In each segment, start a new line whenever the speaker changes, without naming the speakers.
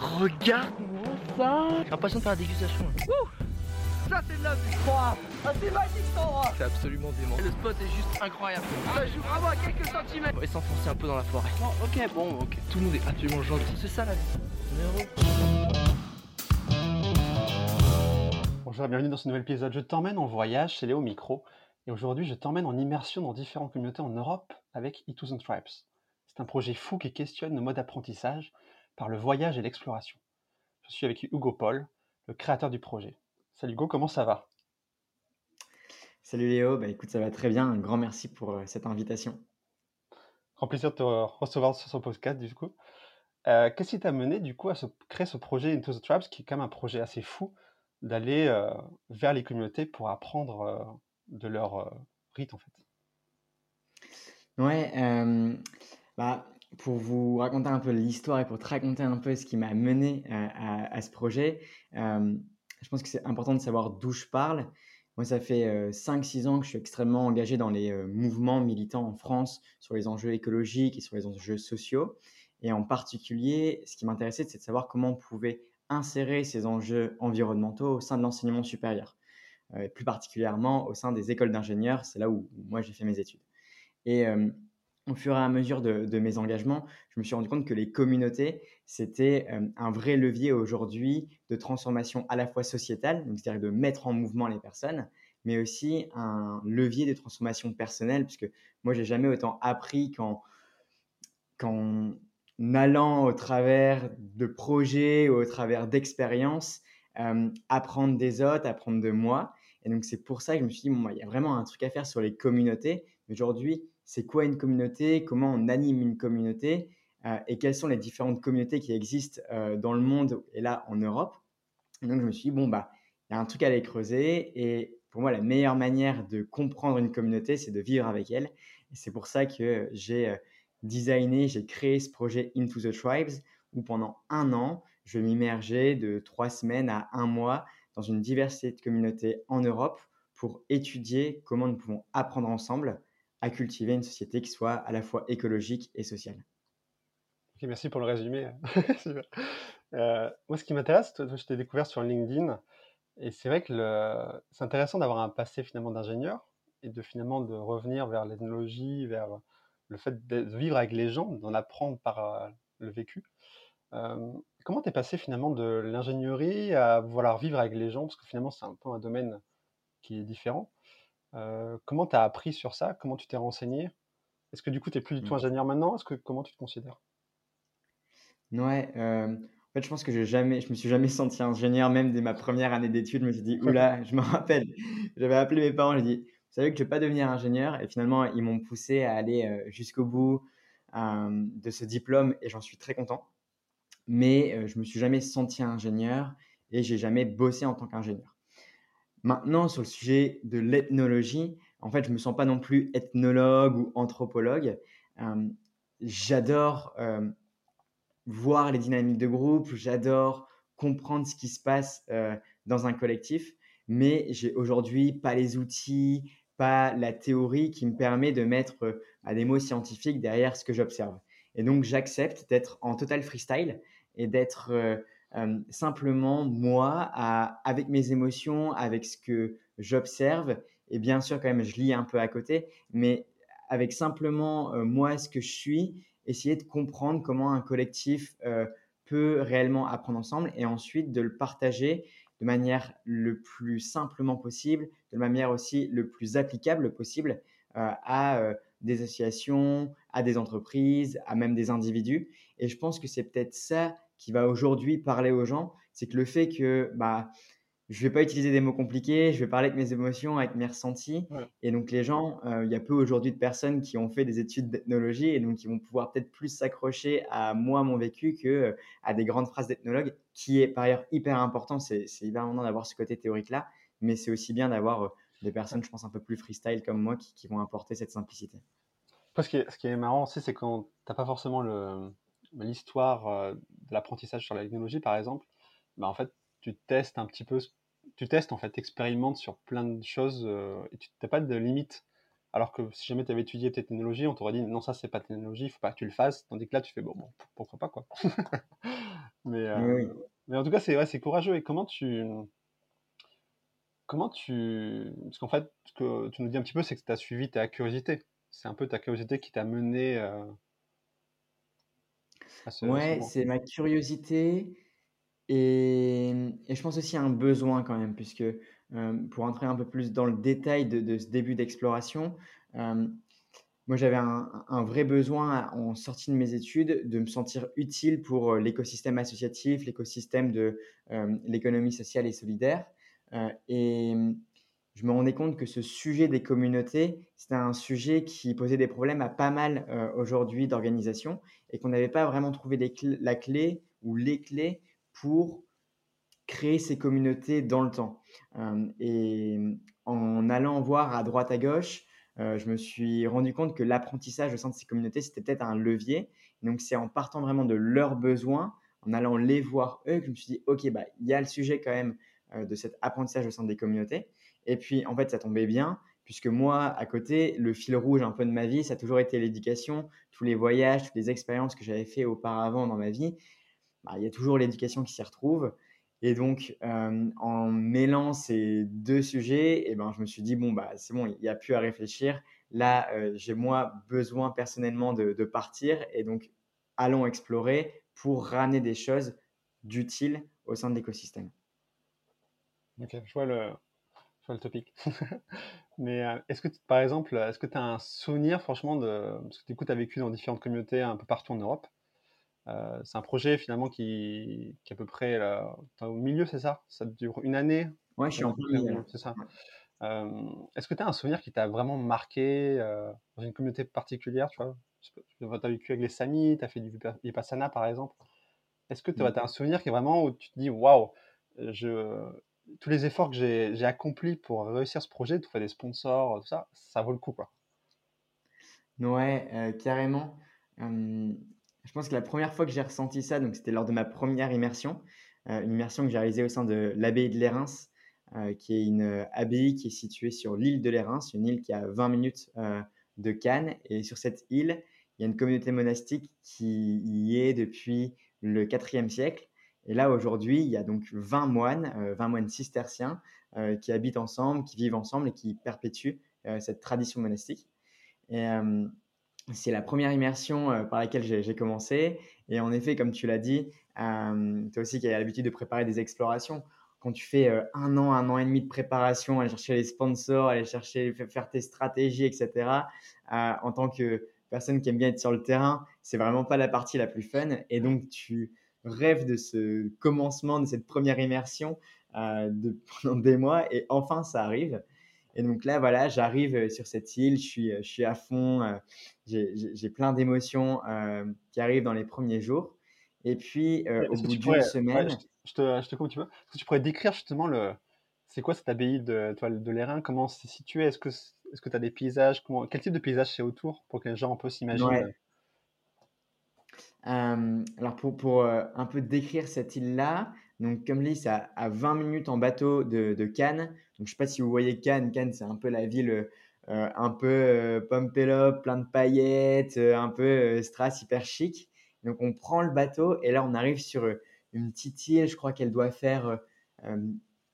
Regarde-moi ça J'ai l'impression de faire la dégustation. Wouh ça c'est de la vie Ah c'est magique cet endroit C'est absolument dément. Le spot est juste incroyable. Ça joue vraiment à quelques centimètres. Et s'enfoncer un peu dans la forêt. ok, bon, ok. Tout le monde est absolument gentil. C'est ça la vie.
Bonjour et bienvenue dans ce nouvel épisode. Je t'emmène en voyage, c'est Léo Micro. Et aujourd'hui, je t'emmène en immersion dans différentes communautés en Europe avec E2 Tribes. C'est un projet fou qui questionne nos modes d'apprentissage par le voyage et l'exploration. Je suis avec Hugo Paul, le créateur du projet. Salut Hugo, comment ça va?
Salut Léo, bah écoute, ça va très bien. Un grand merci pour euh, cette invitation.
Grand plaisir de te recevoir sur ce podcast du coup. Euh, qu'est-ce qui t'a mené du coup à créer ce projet Into the Tribes, qui est quand même un projet assez fou, d'aller euh, vers les communautés pour apprendre de leur rite en fait?
Ouais, bah, pour vous raconter un peu l'histoire et pour te raconter un peu ce qui m'a mené à, à, ce projet, je pense que c'est important de savoir d'où je parle. Moi, ça fait 5-6 ans que je suis extrêmement engagé dans les mouvements militants en France sur les enjeux écologiques et sur les enjeux sociaux. Et en particulier, ce qui m'intéressait, c'est de savoir comment on pouvait insérer ces enjeux environnementaux au sein de l'enseignement supérieur, plus particulièrement au sein des écoles d'ingénieurs. C'est là où, moi j'ai fait mes études. Et au fur et à mesure de, mes engagements, je me suis rendu compte que les communautés, c'était euh, un vrai levier aujourd'hui de transformation à la fois sociétale, c'est-à-dire de mettre en mouvement les personnes, mais aussi un levier de transformation personnelle, puisque moi, j'ai jamais autant appris qu'en allant au travers de projets ou au travers d'expériences, euh, apprendre des autres, apprendre de moi. Et donc, c'est pour ça que je me suis dit, bon, il y a vraiment un truc à faire sur les communautés. Aujourd'hui, c'est quoi une communauté, comment on anime une communauté euh, et quelles sont les différentes communautés qui existent euh, dans le monde et là en Europe. donc je me suis dit, bon, bah, il y a un truc à aller creuser et pour moi, la meilleure manière de comprendre une communauté, c'est de vivre avec elle. Et c'est pour ça que j'ai euh, designé, j'ai créé ce projet Into the Tribes où pendant un an, je vais m'immerger de trois semaines à un mois dans une diversité de communautés en Europe pour étudier comment nous pouvons apprendre ensemble à cultiver une société qui soit à la fois écologique et sociale.
merci pour le résumé. euh, moi, ce qui m'intéresse, je t'ai découvert sur LinkedIn, et c'est vrai que c'est intéressant d'avoir un passé finalement d'ingénieur et de finalement de revenir vers l'ethnologie, vers le fait de vivre avec les gens, d'en apprendre par euh, le vécu. Euh, comment t'es passé finalement de l'ingénierie à vouloir vivre avec les gens? Parce que finalement, c'est un peu un domaine qui est différent. Euh, comment tu as appris sur ça? Comment tu t'es renseigné? Est-ce que du coup, tu n'es plus du tout mmh. ingénieur maintenant? Est-ce que comment tu te considères?
Ouais, euh, en fait, je pense que je jamais, je me suis jamais senti ingénieur, même dès ma première année d'études. Je me suis dit, oula, je me rappelle, j'avais appelé mes parents, j'ai dit, vous savez que je ne vais pas devenir ingénieur. Et finalement, ils m'ont poussé à aller euh, jusqu'au bout de ce diplôme et j'en suis très content. Mais je me suis jamais senti ingénieur et j'ai jamais bossé en tant qu'ingénieur. Maintenant, sur le sujet de l'ethnologie, en fait, je ne me sens pas non plus ethnologue ou anthropologue. Euh, j'adore euh, voir les dynamiques de groupe, j'adore comprendre ce qui se passe euh, dans un collectif, mais j'ai aujourd'hui pas les outils, pas la théorie qui me permet de mettre à des mots scientifiques derrière ce que j'observe. Et donc, j'accepte d'être en total freestyle et d'être simplement moi, avec mes émotions, avec ce que j'observe, et bien sûr quand même je lis un peu à côté, mais avec simplement moi ce que je suis, essayer de comprendre comment un collectif peut réellement apprendre ensemble et ensuite de le partager de manière le plus simplement possible, de manière aussi le plus applicable possible à des associations, à des entreprises, à même des individus. Et je pense que c'est peut-être ça qui va aujourd'hui parler aux gens, c'est que le fait que bah, je vais pas utiliser des mots compliqués, je vais parler avec mes émotions, avec mes ressentis. Et donc les gens, euh, il y a peu aujourd'hui de personnes qui ont fait des études d'ethnologie et donc qui vont pouvoir peut-être plus s'accrocher à moi, mon vécu, que euh, à des grandes phrases d'ethnologue, qui est par ailleurs hyper important. C'est hyper important d'avoir ce côté théorique-là, mais c'est aussi bien d'avoir euh, des personnes, je pense, un peu plus freestyle comme moi qui, qui vont apporter cette simplicité.
Parce que ce qui est marrant aussi, c'est quand tu n'as pas forcément le, l'histoire euh, de l'apprentissage sur la technologie, par exemple, bah, en fait, tu testes un petit peu, tu testes, en fait, expérimentes sur plein de choses euh, et tu n'as pas de limite. Alors que si jamais tu avais étudié tes technologies, on t'aurait dit non, ça c'est pas technologie, il faut pas que tu le fasses. Tandis que là, tu fais bon, bon pourquoi pas quoi. Mais, euh, mais en tout cas, c'est ouais, c'est courageux. Et comment tu. Comment tu. Parce qu'en fait, ce que tu nous dis un petit peu, c'est que tu as suivi ta curiosité. C'est un peu ta curiosité qui t'a mené euh,
à ce. Ouais, c'est ma curiosité. Et, et, je pense aussi à un besoin quand même, puisque euh, pour entrer un peu plus dans le détail de, de ce début d'exploration, moi, j'avais un, vrai besoin en sortie de mes études de me sentir utile pour euh, l'écosystème associatif, l'écosystème de euh, l'économie sociale et solidaire. Euh, et je me rendais compte que ce sujet des communautés, c'était un sujet qui posait des problèmes à pas mal aujourd'hui d'organisations et qu'on n'avait pas vraiment trouvé la clé ou les clés pour créer ces communautés dans le temps. et en allant voir à droite à gauche, euh, je me suis rendu compte que l'apprentissage au sein de ces communautés, c'était peut-être un levier. Donc, c'est en partant vraiment de leurs besoins, en allant les voir eux, que je me suis dit, OK, bah, il y a le sujet quand même euh, de cet apprentissage au sein des communautés. Et puis, en fait, ça tombait bien, puisque moi, à côté, le fil rouge un peu de ma vie, ça a toujours été l'éducation, tous les voyages, toutes les expériences que j'avais fait auparavant dans ma vie. Bah, il y a toujours l'éducation qui s'y retrouve. Et donc, euh, en mêlant ces deux sujets, eh ben, je me suis dit, bon, bah, c'est bon, il n'y a plus à réfléchir. Là, euh, j'ai moi besoin personnellement de, partir. Et donc, allons explorer pour ramener des choses d'utiles au sein de l'écosystème.
Ok, je vois le, je vois le topic. Mais euh, est-ce que, par exemple, est-ce que tu as un souvenir, franchement, de. Parce que du coup, tu as vécu dans différentes communautés un peu partout en Europe. Euh, c'est un projet finalement qui, qui est à peu près au milieu, c'est ça? Ça dure une année?
Ouais, je suis en milieu.
C'est ça. Euh, est-ce que tu as un souvenir qui t'a vraiment marqué euh, dans une communauté particulière Tu vois? Tu as vécu avec les Samis, tu as fait du Vipassana par exemple. Est-ce que tu as, un souvenir qui est vraiment où tu te dis waouh, tous les efforts que j'ai accomplis pour réussir ce projet, tout fait des sponsors, tout ça, ça vaut le coup quoi
Ouais, carrément. Je pense que la première fois que j'ai ressenti ça, c'était lors de ma première immersion, euh, une immersion que j'ai réalisée au sein de l'abbaye de Lérins, euh, qui est une euh, abbaye qui est située sur l'île de Lérins, une île qui a 20 minutes de Cannes. Et sur cette île, il y a une communauté monastique qui y est depuis le 4e siècle. Et là, aujourd'hui, il y a donc 20 moines, 20 moines cisterciens qui habitent ensemble, qui vivent ensemble et qui perpétuent cette tradition monastique. Et c'est la première immersion euh, par laquelle j'ai commencé. Et en effet, comme tu l'as dit, euh, toi aussi qui as l'habitude de préparer des explorations, quand tu fais euh, un an, un an et demi de préparation, aller chercher les sponsors, aller chercher, faire tes stratégies, etc., en tant que personne qui aime bien être sur le terrain, c'est vraiment pas la partie la plus fun. Et donc, tu rêves de ce commencement, de cette première immersion de, pendant des mois. Et enfin, ça arrive. Et donc là, voilà, j'arrive euh, sur cette île, je suis, euh, je suis à fond, euh, j'ai plein d'émotions qui arrivent dans les premiers jours. Et puis, au bout d'une semaine.
je, te, je te coupe, tu vois. Est-ce que tu pourrais décrire justement le. C'est quoi cette abbaye de, de l'Airain? Comment c'est situé? Est-ce que tu as des paysages? Comment, Quel type de paysage c'est autour pour que les gens puissent s'imaginer?
Alors, pour, pour un peu décrire cette île-là, donc, comme dit, c'est à, 20 minutes en bateau de, Cannes. Donc, je ne sais pas si vous voyez Cannes. Cannes, c'est un peu la ville euh, un peu up, plein de paillettes, un peu strass, hyper chic. Donc, on prend le bateau et là, on arrive sur une petite île. Je crois qu'elle doit faire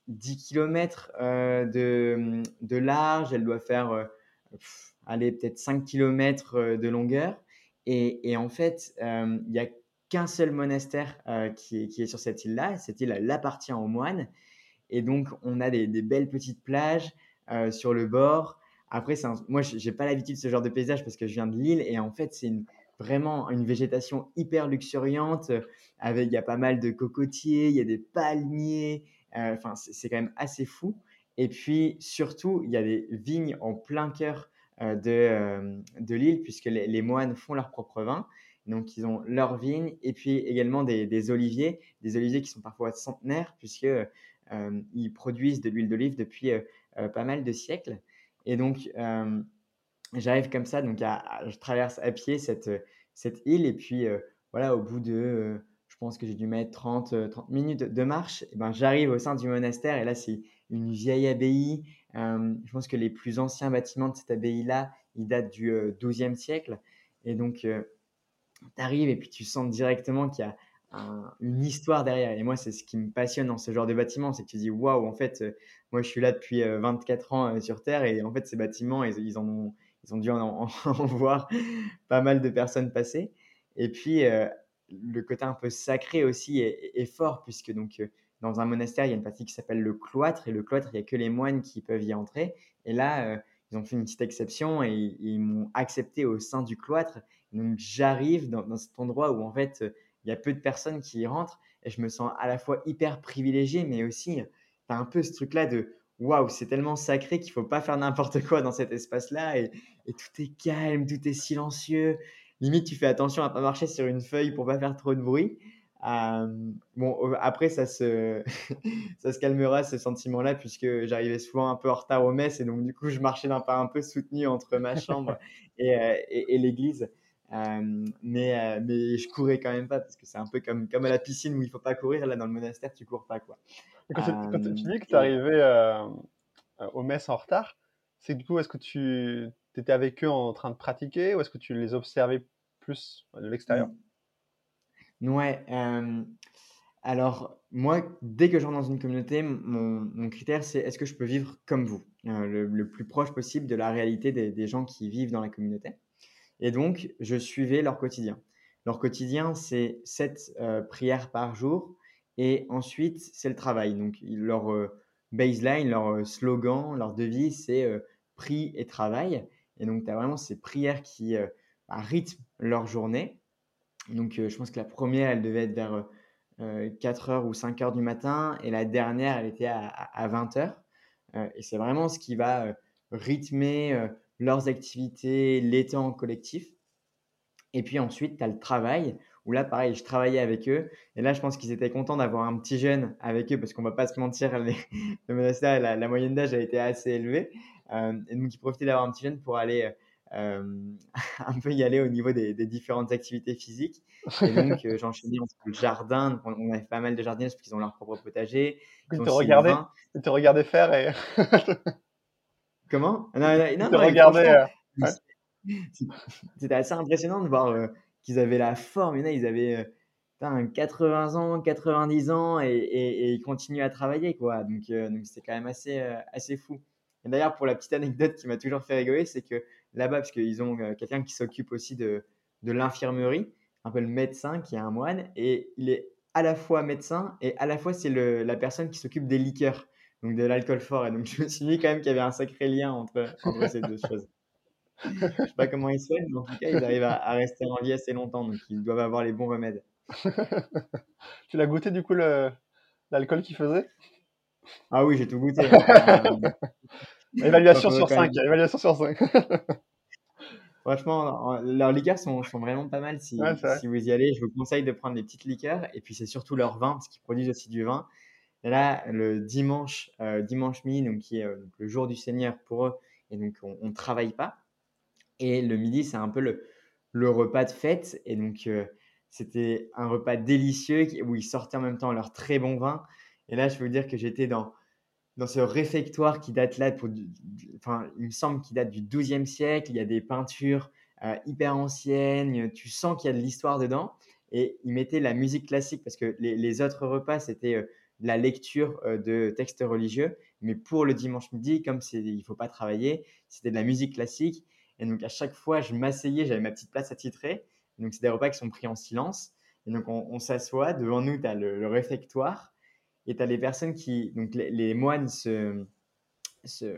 10 km de, de, large. Elle doit faire, allez, peut-être 5 km de longueur. Et, en fait, il y a qu'un seul monastère euh, qui, est, sur cette île-là. Cette île, elle appartient aux moines. Et donc, on a des, belles petites plages euh, sur le bord. Après, un, moi, je n'ai pas l'habitude de ce genre de paysage parce que je viens de l'île. Et en fait, c'est vraiment une végétation hyper luxuriante. Il y a pas mal de cocotiers, il y a des palmiers. Euh, enfin, c'est quand même assez fou. Et puis, surtout, il y a des vignes en plein cœur de, de l'île puisque les, moines font leur propre vin. Donc, ils ont leurs vignes et puis également des, oliviers, des oliviers qui sont parfois centenaires puisque euh, ils produisent de l'huile d'olive depuis euh, euh, pas mal de siècles. Et donc, j'arrive comme ça, donc je traverse à pied cette, cette île et puis voilà, au bout de, je pense que j'ai dû mettre 30, 30 minutes de marche, ben, j'arrive au sein du monastère et là, c'est une vieille abbaye. Je pense que les plus anciens bâtiments de cette abbaye-là, ils datent du XIIe siècle. Et donc, tu arrives et puis tu sens directement qu'il y a une histoire derrière. Et moi, c'est ce qui me passionne dans ce genre de bâtiment, c'est que tu dis, waouh, en fait, euh, moi, je suis là depuis 24 ans sur Terre et en fait, ces bâtiments, ils, ils, ont, ils ont dû en, voir pas mal de personnes passer. Et puis, le côté un peu sacré aussi est, fort, puisque donc, dans un monastère, il y a une partie qui s'appelle le cloître, et le cloître, il n'y a que les moines qui peuvent y entrer. Et là, ils ont fait une petite exception et, ils m'ont accepté au sein du cloître. Donc, j'arrive dans, cet endroit où, en fait, il y a peu de personnes qui y rentrent, et je me sens à la fois hyper privilégié, mais aussi, un peu ce truc-là de waouh, c'est tellement sacré qu'il faut pas faire n'importe quoi dans cet espace-là, et, et tout est calme, tout est silencieux limite, tu fais attention à pas marcher sur une feuille pour pas faire trop de bruit. Euh, bon, après, ça se, ça se calmera ce sentiment-là, puisque j'arrivais souvent un peu en retard au messe, et donc du coup, je marchais d'un pas un peu soutenu entre ma chambre et, euh, et, l'église. Euh, mais, mais je courais quand même pas, parce que c'est un peu comme, comme à la piscine où il faut pas courir, là dans le monastère, tu cours pas. Quoi.
quand, tu dis que tu arrivais au messe en retard, c'est du coup, est-ce que tu étais avec eux en train de pratiquer ou est-ce que tu les observais plus de l'extérieur?
mmh. Ouais. alors, moi, dès que je rentre dans une communauté, mon, critère, c'est est-ce que je peux vivre comme vous, euh, le, plus proche possible de la réalité des, gens qui vivent dans la communauté. Et donc, je suivais leur quotidien. Leur quotidien, c'est sept euh, prières par jour. Et ensuite, c'est le travail. Donc, leur euh, baseline, leur slogan, leur devise, c'est prie et travail. Et donc, tu as vraiment ces prières qui rythme leur journée. Donc, euh, je pense que la première, elle devait être vers 4 euh, heures ou 5 heures du matin et la dernière, elle était à, 20 heures. Euh, et c'est vraiment ce qui va rythmer leurs activités, les temps collectif. Et puis ensuite, tu as le travail, où là, pareil, je travaillais avec eux. Et là, je pense qu'ils étaient contents d'avoir un petit jeune avec eux, parce qu'on va pas se mentir, les, la, la, moyenne d'âge a été assez élevée. et donc, ils profitaient d'avoir un petit jeune pour aller euh, un peu y aller au niveau des, différentes activités physiques. Et donc, euh, j'enchaînais entre le jardin. On avait pas mal de jardiniers parce qu'ils ont leur propre potager.
Ils te regardaient, te regardaient faire et.
Comment?
Non, non, non, te regardaient.
Euh, c'était assez impressionnant de voir qu'ils avaient la forme. Il y en a, ils avaient. 80 ans, 90 ans et, et, ils continuent à travailler quoi. Donc donc c'était quand même assez assez fou. Et d'ailleurs pour la petite anecdote qui m'a toujours fait rigoler, c'est que là-bas, parce qu'ils ont euh, quelqu'un qui s'occupe aussi de, de l'infirmerie, un peu le médecin qui est un moine, et il est à la fois médecin et à la fois c'est la personne qui s'occupe des liqueurs, donc de l'alcool fort. Et donc je me suis dit quand même qu'il y avait un sacré lien entre, entre ces deux choses. Je sais pas comment ils soignent, mais en tout cas, ils arrivent à, rester en vie assez longtemps, donc ils doivent avoir les bons remèdes.
tu l'as goûté du coup l'alcool qu'ils faisaient?
Ah oui, j'ai tout goûté.
Évaluation sur 5, évaluation sur 5.
Franchement, leurs liqueurs sont, sont, vraiment pas mal. Si, si, vous y allez, je vous conseille de prendre des petites liqueurs. Et puis, c'est surtout leur vin, parce qu'ils produisent aussi du vin. Et là, le dimanche, euh, dimanche midi, donc, qui est euh, le jour du Seigneur pour eux, et donc on ne travaille pas. Et le midi, c'est un peu le, le, repas de fête. Et donc, euh, c'était un repas délicieux où ils sortaient en même temps leur très bon vin. Et là, je peux vous dire que j'étais dans dans ce réfectoire qui date là, pour, enfin, il me semble qu'il date du XIIe siècle. Il y a des peintures euh, hyper anciennes. Tu sens qu'il y a de l'histoire dedans. Et ils mettaient la musique classique parce que les, autres repas, c'était euh, la lecture euh, de textes religieux. Mais pour le dimanche midi, comme il ne faut pas travailler, c'était de la musique classique. Et donc, à chaque fois, je m'asseyais, j'avais ma petite place à titrer. Donc, c'est des repas qui sont pris en silence. Et donc, on, s'assoit. Devant nous, tu as le réfectoire. Et tu as les personnes qui, donc les, moines, se,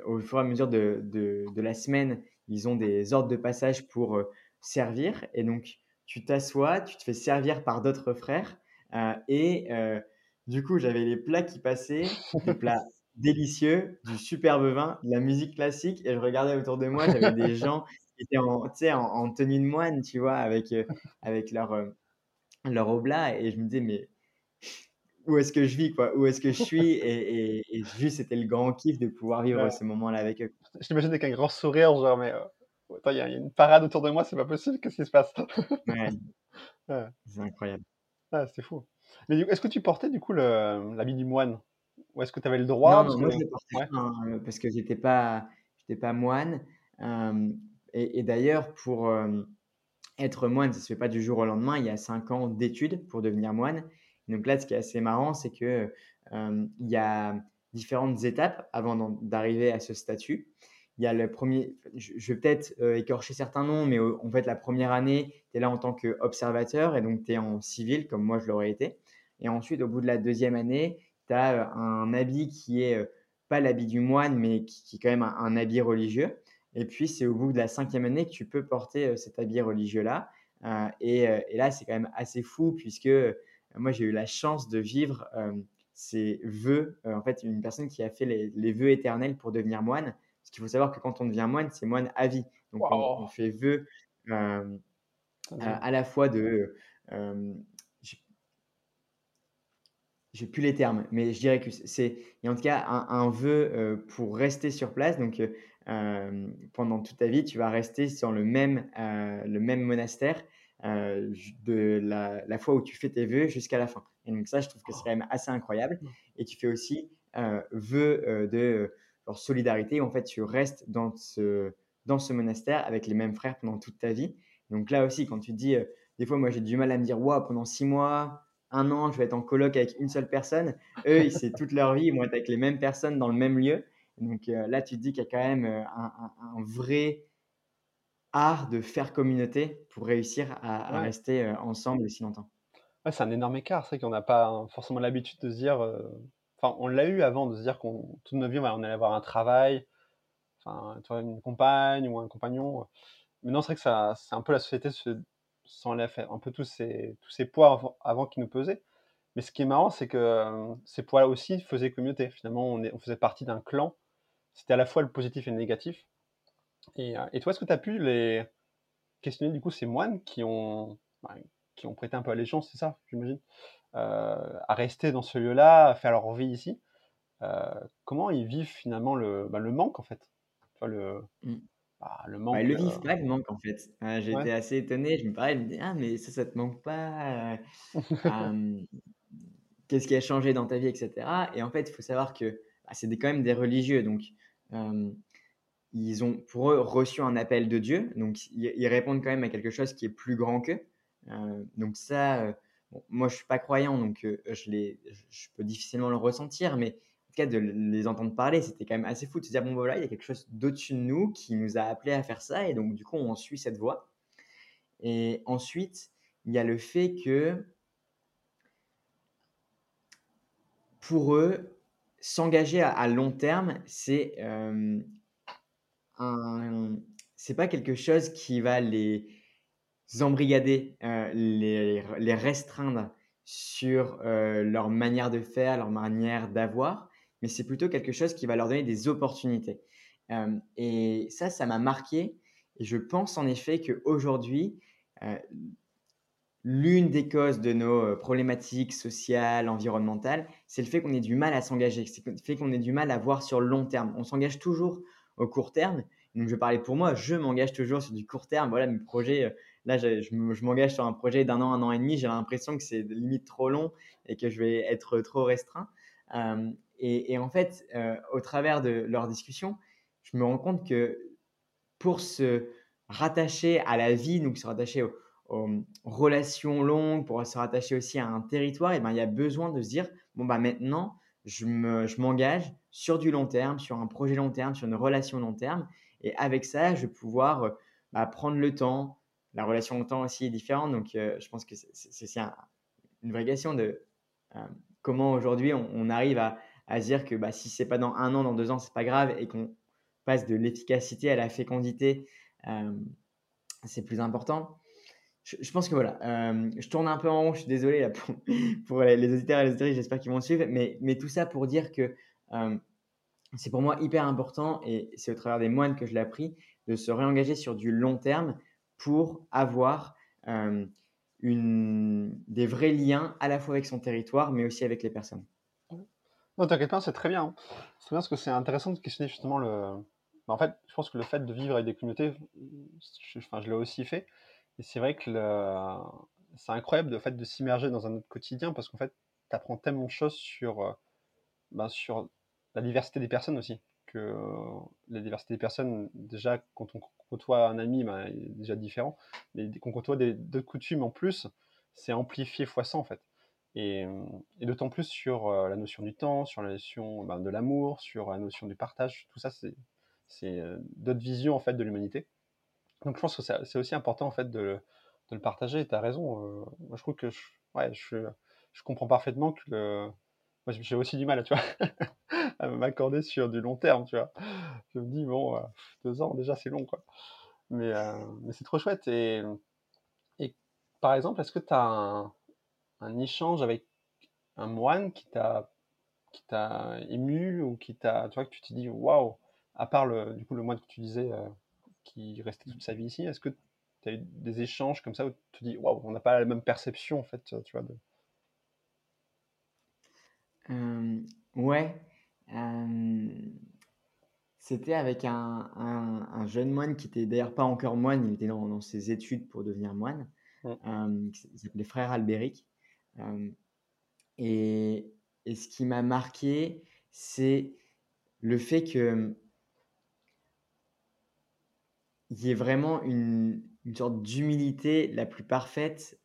au fur et à mesure de, de, la semaine, ils ont des ordres de passage pour euh, servir. Et donc, tu t'assois, tu te fais servir par d'autres frères. Euh, et euh, du coup, j'avais les plats qui passaient, des plats délicieux, du superbe vin, de la musique classique. Et je regardais autour de moi, j'avais des gens qui étaient en, en, en, tenue de moine, tu vois, avec, avec leur, leur oblat. Et je me disais, mais où est-ce que je vis, quoi, où est-ce que je suis. Et, et, juste, c'était le grand kiff de pouvoir vivre ce moment-là avec eux.
Je t'imagine avec un grand sourire, genre, mais euh, il y, a une parade autour de moi, c'est pas possible, qu'est-ce qui se passe?
Ouais. C'est incroyable.
Ah, c'est fou. Mais est-ce que tu portais du coup l'habit du moine? Ou est-ce que tu avais le droit
Non, non moi je le portais pas, euh, parce que j'étais pas, pas moine. Euh, et, et d'ailleurs, pour être moine, ça ne se fait pas du jour au lendemain. Il y a cinq ans d'études pour devenir moine. Donc là, ce qui est assez marrant, c'est que il y a différentes étapes avant d'arriver à ce statut. Il y a le premier, je vais peut-être écorcher certains noms, mais en fait, la première année, tu es là en tant qu'observateur et donc tu es en civil, comme moi je l'aurais été. Et ensuite, au bout de la deuxième année, tu as un habit qui est pas l'habit du moine, mais qui, est quand même un, habit religieux. Et puis, c'est au bout de la cinquième année que tu peux porter cet habit religieux-là. et, là, c'est quand même assez fou puisque moi, j'ai eu la chance de vivre ces vœux. en fait, une personne qui a fait les, vœux éternels pour devenir moine. Parce qu'il faut savoir que quand on devient moine, c'est moine à vie. Donc, on, fait vœux à, la fois de j'ai plus les termes, mais je dirais que c'est, en tout cas un, vœu pour rester sur place. Donc, pendant toute ta vie, tu vas rester sur le même, le même monastère de la, fois où tu fais tes vœux jusqu'à la fin. Et donc, ça, je trouve que c'est quand même assez incroyable. Et tu fais aussi vœu de solidarité, où en fait, tu restes dans ce, dans ce monastère avec les mêmes frères pendant toute ta vie. Donc, là aussi, quand tu dis, des fois, moi, j'ai du mal à me dire, waouh, pendant six mois, un an, je vais être en coloc avec une seule personne. Eux, c'est toute leur vie, ils vont être avec les mêmes personnes dans le même lieu. Donc euh, là, tu te dis qu'il y a quand même euh, un, vrai art de faire communauté pour réussir à, rester euh, ensemble si longtemps.
c'est un énorme écart. C'est qu'on n'a pas forcément l'habitude de se dire. Enfin, on l'a eu avant de se dire qu'on toute notre vie, on allait avoir un travail, enfin, une compagne ou un compagnon. Mais non, c'est vrai que ça, c'est un peu la société se s'enlève un peu tous ces, tous ces poids avant, qu'ils nous pesaient. Mais ce qui est marrant, c'est que euh, ces poids aussi faisaient communauté. Finalement, on, est, on faisait partie d'un clan. C'était à la fois le positif et le négatif. Et, euh, et toi, est-ce que tu as pu les questionner, du coup, ces moines qui ont, bah, qui ont prêté un peu allégeance, c'est ça, j'imagine, euh, à rester dans ce lieu-là, à faire leur vie ici Comment ils vivent finalement le, bah, le manque, en fait? Le,
mmh. Bah, le manque. le vivent pas, le manque, en fait. j'étais assez étonné. Je me parlais, je me disais, ah, mais ça, ça te manque pas. Qu'est-ce qui a changé dans ta vie, etc. Et en fait, il faut savoir que bah, c'est quand même des religieux. Donc, ils ont, pour eux, reçu un appel de Dieu. Donc, ils, répondent quand même à quelque chose qui est plus grand qu'eux. donc, ça, moi, je suis pas croyant, donc je, je peux difficilement le ressentir. Mais cas, de les entendre parler, c'était quand même assez fou de se dire, bon, voilà, il y a quelque chose d'au-dessus de nous qui nous a appelé à faire ça. Et donc, du coup, on suit cette voie. Et ensuite, il y a le fait que pour eux, s'engager à, long terme, c'est euh, c'est pas quelque chose qui va les embrigader, euh, les, restreindre sur euh, leur manière de faire, leur manière d'avoir, mais c'est plutôt quelque chose qui va leur donner des opportunités. Euh, et ça, ça m'a marqué. Et je pense en effet qu'aujourd'hui, l'une des causes de nos problématiques sociales, environnementales, c'est le fait qu'on ait du mal à s'engager, c'est le fait qu'on ait du mal à voir sur long terme. On s'engage toujours au court terme. Donc, je parlais pour moi, je m'engage toujours sur du court terme. Voilà, mes projets, là, je, je m'engage sur un projet d'un an, un an et demi. J'ai l'impression que c'est limite trop long et que je vais être trop restreint. Et, en fait, euh, au travers de leur discussion, je me rends compte que pour se rattacher à la vie, donc se rattacher aux, relations longues, pour se rattacher aussi à un territoire, et eh ben, il y a besoin de se dire, bon, bah, maintenant, je m'engage sur du long terme, sur un projet long terme, sur une relation long terme. Et avec ça, je vais pouvoir bah, prendre le temps. La relation long terme aussi est différente. Donc, euh, je pense que c'est une vraie question de euh, comment aujourd'hui on, arrive à, à dire que bah, si c'est pas dans un an, dans deux ans, c'est pas grave et qu'on passe de l'efficacité à la fécondité, euh, c'est plus important. Je, pense que voilà, euh, je tourne un peu en rond, je suis désolé pour, les, auditeurs et les auditrices, j'espère qu'ils vont suivre, mais, tout ça pour dire que euh, c'est pour moi hyper important et c'est au travers des moines que je l'ai appris de se réengager sur du long terme pour avoir une, des vrais liens à la fois avec son territoire mais aussi avec les personnes.
Non, t'inquiète pas, c'est très bien. Hein. C'est bien parce que c'est intéressant de questionner justement le. Bah, en fait, je pense que le fait de vivre avec des communautés, enfin, je l'ai aussi fait. Et c'est vrai que c'est incroyable fait, de s'immerger dans un autre quotidien parce qu'en fait, tu apprends tellement de choses sur, euh, ben, sur la diversité des personnes aussi. que la diversité des personnes, déjà, quand on côtoie un ami, ben, il est déjà différent. Mais qu'on côtoie d'autres coutumes en plus, c'est amplifié fois 100 en fait. Et, et d'autant plus sur la notion du temps, sur la notion ben, de l'amour, sur la notion du partage, tout ça, c'est d'autres visions en fait de l'humanité. Donc je pense que c'est aussi important en fait de, de le partager. Tu as raison. moi je trouve que ouais, je, je comprends parfaitement que le, moi j'ai aussi du mal tu vois, à m'accorder sur du long terme, tu vois. Je me dis, bon, deux ans déjà c'est long, quoi. Mais, mais c'est trop chouette. Et, et par exemple, est-ce que tu as un, échange avec un moine qui t'a qui t'a ému ou qui t'a, tu que tu t'es dit, waouh, à part le, du coup le moine que tu disais qui restait toute sa vie ici, est-ce que tu as eu des échanges comme ça où tu te dis, waouh, on n'a pas la même perception en fait, tu vois, de,
euh, ouais. Euh, c'était avec un, un, jeune moine qui était d'ailleurs pas encore moine, il était dans, dans ses études pour devenir moine. Euh, il s'appelait Frère Albéric. et, et, ce qui m'a marqué, c'est le fait que il y ait vraiment une, une sorte d'humilité la plus parfaite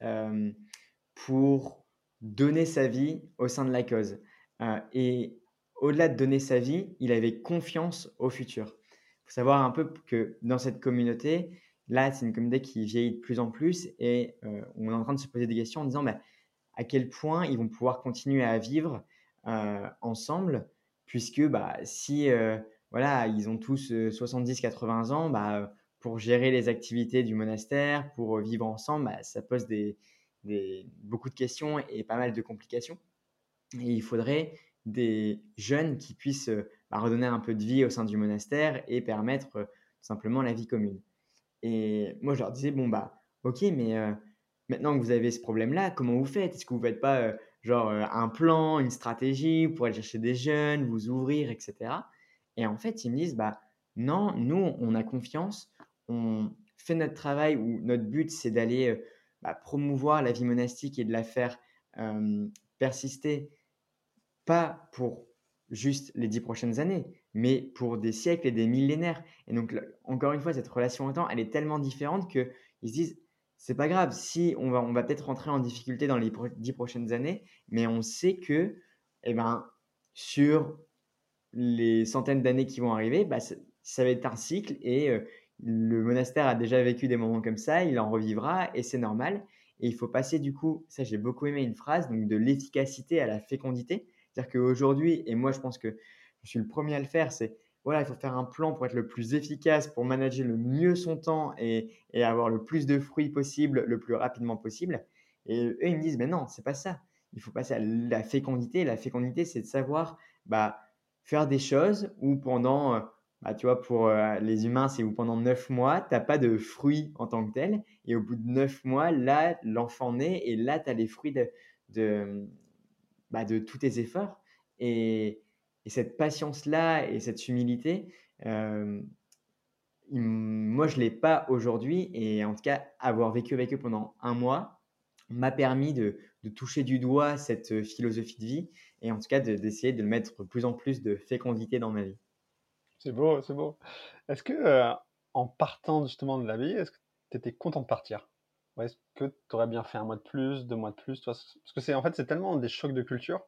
pour donner sa vie au sein de la cause. Euh, et au-delà de donner sa vie, il avait confiance au futur. Il faut savoir un peu que dans cette communauté, là, c'est une communauté qui vieillit de plus en plus et euh, on est en train de se poser des questions en disant bah, à quel point ils vont pouvoir continuer à vivre euh, ensemble, puisque bah, si voilà, ils ont tous 70-80 ans, bah, pour gérer les activités du monastère, pour vivre ensemble, bah, ça pose des, des, beaucoup de questions et pas mal de complications. Il faudrait des jeunes qui puissent euh, bah, redonner un peu de vie au sein du monastère et permettre euh, simplement la vie commune. Et moi, je leur disais, bon, bah, ok, mais euh, maintenant que vous avez ce problème-là, comment vous faites? Est-ce que vous ne faites pas genre un plan, une stratégie pour aller chercher des jeunes, vous ouvrir, etc. Et en fait, ils me disent, bah, non, nous, on a confiance, on fait notre travail où notre but, c'est d'aller bah, promouvoir la vie monastique et de la faire persister pas pour juste les dix prochaines années, mais pour des siècles et des millénaires. Et donc, encore une fois, cette relation au temps, elle est tellement différente qu'ils se disent, c'est pas grave, si on va, on va peut-être rentrer en difficulté dans les dix prochaines années, mais on sait que, eh ben, sur les centaines d'années qui vont arriver, bah, ça, va être un cycle et euh, le monastère a déjà vécu des moments comme ça, il en revivra et c'est normal. Et il faut passer du coup, ça j'ai beaucoup aimé une phrase, donc de l'efficacité à la fécondité. C'est-à-dire qu'aujourd'hui, et moi je pense que je suis le premier à le faire, c'est voilà, il faut faire un plan pour être le plus efficace, pour manager le mieux son temps et, et avoir le plus de fruits possible, le plus rapidement possible. Et eux, ils me disent, mais non, c'est pas ça. Il faut passer à la fécondité. La fécondité, c'est de savoir bah, faire des choses où pendant, euh, bah, tu vois, pour euh, les humains, c'est où pendant neuf mois, tu n'as pas de fruits en tant que tel. Et au bout de neuf mois, là, l'enfant naît et là, tu as les fruits de, de, bah, de tous tes efforts. Et, cette patience-là et cette humilité, euh, moi, je ne l'ai pas aujourd'hui. Et en tout cas, avoir vécu avec eux pendant un mois m'a permis de, toucher du doigt cette philosophie de vie et en tout cas d'essayer de, le mettre plus en plus de fécondité dans ma vie.
C'est beau, c'est beau. Est-ce que euh, en partant justement de la vie, est-ce que tu étais content de partir? Est-ce que tu aurais bien fait un mois de plus, deux mois de plus Parce que c'est en fait c'est tellement des chocs de culture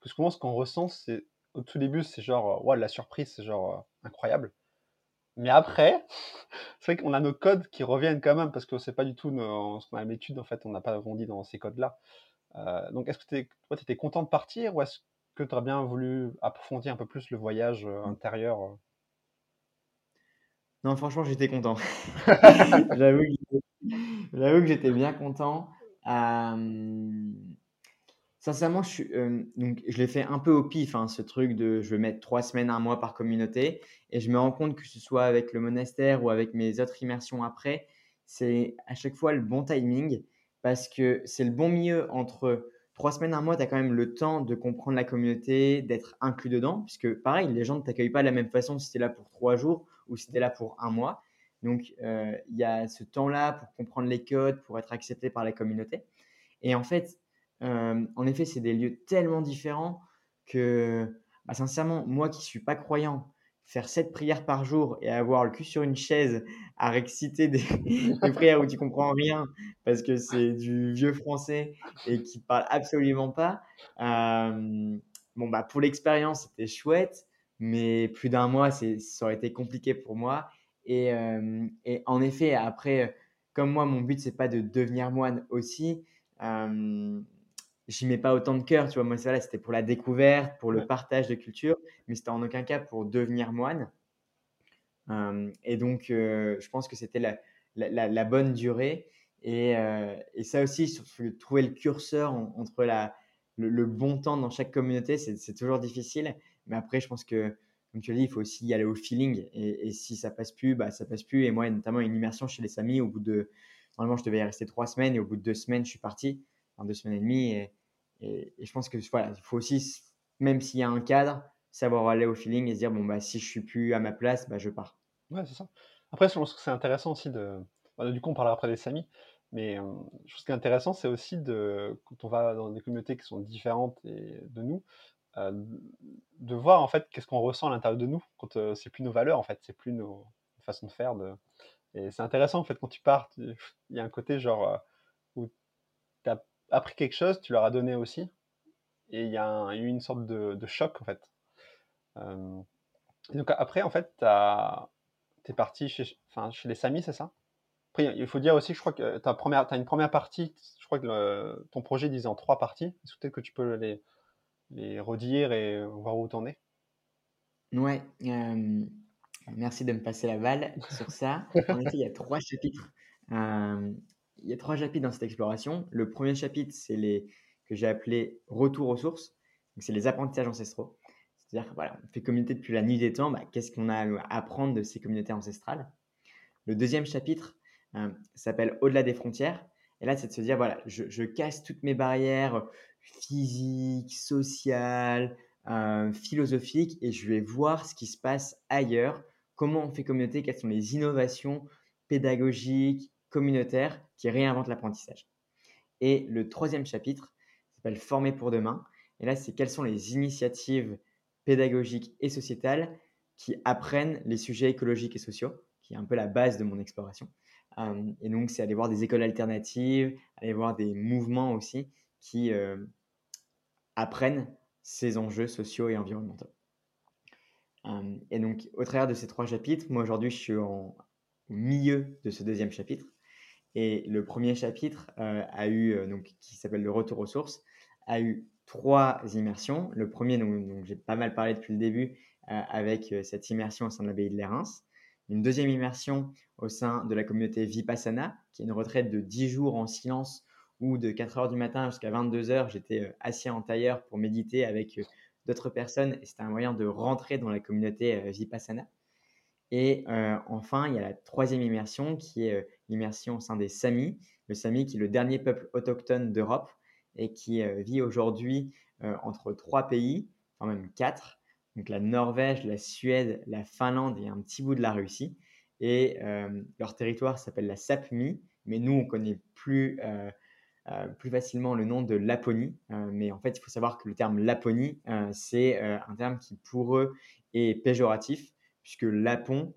que souvent ce qu'on ressent, c'est au tout début, c'est genre ouais, la surprise, c'est genre euh, incroyable. Mais après, c'est vrai qu'on a nos codes qui reviennent quand même parce que c'est pas du tout nos, ce qu'on a en fait, on n'a pas grandi dans ces codes-là. Euh, donc est-ce que tu étais content de partir ou est-ce que tu aurais bien voulu approfondir un peu plus le voyage euh, intérieur
Non, franchement, j'étais content. J'avoue que j'étais bien content. sincèrement, je, suis, donc, je l'ai fait un peu au pif, hein, ce truc de je vais mettre trois semaines, un mois par communauté. Et je me rends compte que ce soit avec le monastère ou avec mes autres immersions après, c'est à chaque fois le bon timing parce que c'est le bon milieu entre trois semaines, un mois, tu as quand même le temps de comprendre la communauté, d'être inclus dedans. Puisque pareil, les gens ne t'accueillent pas de la même façon si tu es là pour trois jours ou si tu es là pour un mois. Donc, euh, il y a ce temps-là pour comprendre les codes, pour être accepté par la communauté. Et en fait, euh, en effet, c'est des lieux tellement différents que, bah, sincèrement, moi qui suis pas croyant, faire sept prières par jour et avoir le cul sur une chaise à réciter des, prières où tu comprends rien parce que c'est du vieux français et qui parle absolument pas. Euh, bon, bah, pour l'expérience, c'était chouette, mais plus d'un mois, ça aurait été compliqué pour moi. Et, euh, et, en effet, après, comme moi, mon but, c'est pas de devenir moine aussi. Euh, j'y mets pas autant de cœur, tu vois. Moi, c'était pour la découverte, pour le partage de culture, mais c'était en aucun cas pour devenir moine. Euh, et donc, euh, je pense que c'était la, la, bonne durée. Et, euh, et ça aussi, sur, trouver le curseur entre la, le, bon temps dans chaque communauté, c'est toujours difficile. Mais après, je pense que, comme tu l'as dit, il faut aussi y aller au feeling. Et, et, si ça passe plus, bah, ça passe plus. Et moi, notamment une immersion chez les Samis, au bout de. Normalement, je devais y rester trois semaines. Et au bout de deux semaines, je suis parti en deux semaines et demie. Et, et, je pense que voilà, il faut aussi, même s'il y a un cadre, savoir aller au feeling et se dire bon bah si je suis plus à ma place, bah je pars.
Ouais, c'est ça. Après, je pense que c'est intéressant aussi de. Bah, du coup, on parlera après des Samis, mais euh, je ce qui est intéressant, c'est aussi de quand on va dans des communautés qui sont différentes et de nous, euh, de voir en fait qu'est-ce qu'on ressent à l'intérieur de nous quand euh, c'est plus nos valeurs en fait, c'est plus nos façons de faire. Et c'est intéressant en fait quand tu pars, il y a un côté genre as appris quelque chose, tu leur as donné aussi. Et il y a eu une sorte de, choc, en fait. Euh, donc après, en fait, tu es parti chez, enfin, chez les Samis, c'est ça? Après, il faut dire aussi, je crois que tu as, as, une première partie, je crois que ton projet disait en trois parties. Est-ce peut-être que tu peux les, les redire et voir où t'en es?
Ouais, euh, merci de me passer la balle sur ça. En effet, il y a trois chapitres. Euh, il y a trois chapitres dans cette exploration. Le premier chapitre, c'est les que j'ai appelé retour aux sources. C'est les apprentissages ancestraux. C'est-à-dire voilà, on fait communauté depuis la nuit des temps. Bah, qu'est-ce qu'on a à apprendre de ces communautés ancestrales? Le deuxième chapitre euh, s'appelle Au-delà des frontières. Et là, c'est de se dire voilà, je, casse toutes mes barrières physiques, sociales, euh, philosophiques, et je vais voir ce qui se passe ailleurs. Comment on fait communauté? Quelles sont les innovations pédagogiques, communautaire qui réinvente l'apprentissage. Et le troisième chapitre s'appelle Former pour demain. Et là, c'est quelles sont les initiatives pédagogiques et sociétales qui apprennent les sujets écologiques et sociaux, qui est un peu la base de mon exploration. Euh, et donc, c'est aller voir des écoles alternatives, aller voir des mouvements aussi qui euh, apprennent ces enjeux sociaux et environnementaux. Euh, et donc, au travers de ces trois chapitres, moi aujourd'hui, je suis au milieu de ce deuxième chapitre. Et le premier chapitre euh, a eu, euh, donc, qui s'appelle Le retour aux sources, a eu trois immersions. Le premier, dont, j'ai pas mal parlé depuis le début, euh, avec cette immersion au sein de l'abbaye de Lérins. Une deuxième immersion au sein de la communauté Vipassana, qui est une retraite de 10 jours en silence où de 4 heures du matin jusqu'à 22 heures, j'étais assis en tailleur pour méditer avec d'autres personnes. Et c'était un moyen de rentrer dans la communauté Vipassana. Et enfin, il y a la troisième immersion qui est l'immersion au sein des Samis. Le Sami qui est le dernier peuple autochtone d'Europe et qui euh, vit aujourd'hui euh, entre trois pays, enfin même quatre, donc la Norvège, la Suède, la Finlande et un petit bout de la Russie. Et euh, leur territoire s'appelle la Sapmi, mais nous, on connaît plus, plus facilement le nom de Laponie. mais en fait, il faut savoir que le terme Laponie, c'est un terme qui, pour eux, est péjoratif, puisque Lapon,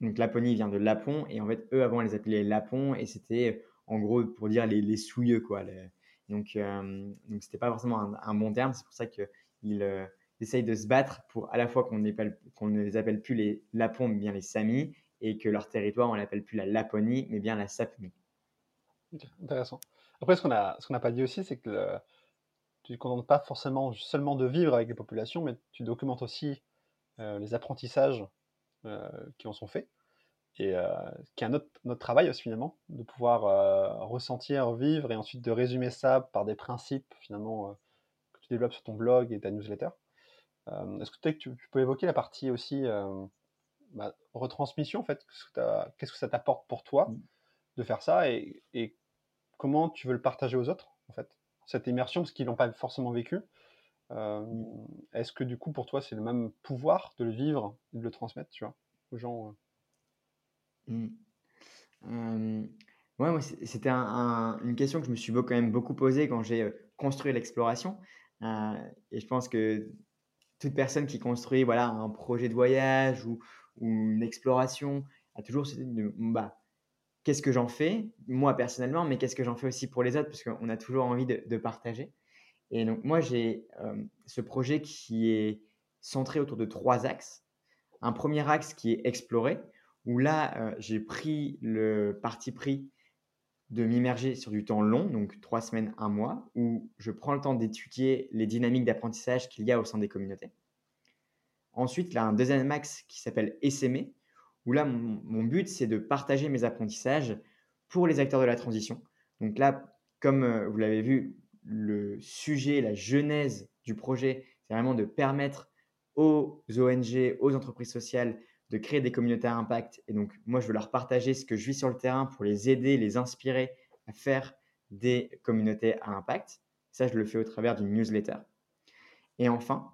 donc Laponie vient de Lapon et en fait eux avant ils les appelaient Lapon et c'était en gros pour dire les, les souilleux quoi. donc euh, donc c'était pas forcément un, bon terme. C'est pour ça qu'ils euh, essayent de se battre pour à la fois qu'on ne les appelle plus les Lapons mais bien les Samis et que leur territoire on l'appelle plus la Laponie mais bien la Sapmi.
Intéressant. Après ce qu'on n'a pas dit aussi c'est que tu ne contentes pas forcément seulement de vivre avec les populations mais tu documentes aussi euh, les apprentissages euh, qui en sont faits. Et euh, qui est notre, notre travail aussi finalement, de pouvoir euh, ressentir, vivre et ensuite de résumer ça par des principes finalement que tu développes sur ton blog et ta newsletter. Est-ce que, tu, tu, peux évoquer la partie aussi bah, retransmission en fait Qu'est-ce que ça t'apporte pour toi mmh. de faire ça et, et, comment tu veux le partager aux autres en fait? Cette immersion, parce qu'ils n'ont pas forcément vécu. Est-ce que du coup pour toi c'est le même pouvoir de le vivre de le transmettre tu vois, aux gens
mmh. Ouais, moi c'était une question que je me suis quand même beaucoup posée quand j'ai construit l'exploration. et je pense que toute personne qui construit voilà, un projet de voyage ou, une exploration a toujours cette idée de bah, qu'est-ce que j'en fais, moi personnellement, mais qu'est-ce que j'en fais aussi pour les autres, parce qu'on a toujours envie de, partager. Et donc, moi, j'ai ce projet qui est centré autour de trois axes. Un premier axe qui est explorer, où là, j'ai pris le parti pris de m'immerger sur du temps long, donc trois semaines, un mois, où je prends le temps d'étudier les dynamiques d'apprentissage qu'il y a au sein des communautés. Ensuite, là, un deuxième axe qui s'appelle essaimer, où là, mon, but, c'est de partager mes apprentissages pour les acteurs de la transition. Donc là, comme vous l'avez vu, le sujet, la genèse du projet, c'est vraiment de permettre aux ONG, aux entreprises sociales de créer des communautés à impact. Et donc, moi, je veux leur partager ce que je vis sur le terrain pour les aider, les inspirer à faire des communautés à impact. Ça, je le fais au travers d'une newsletter. Et enfin,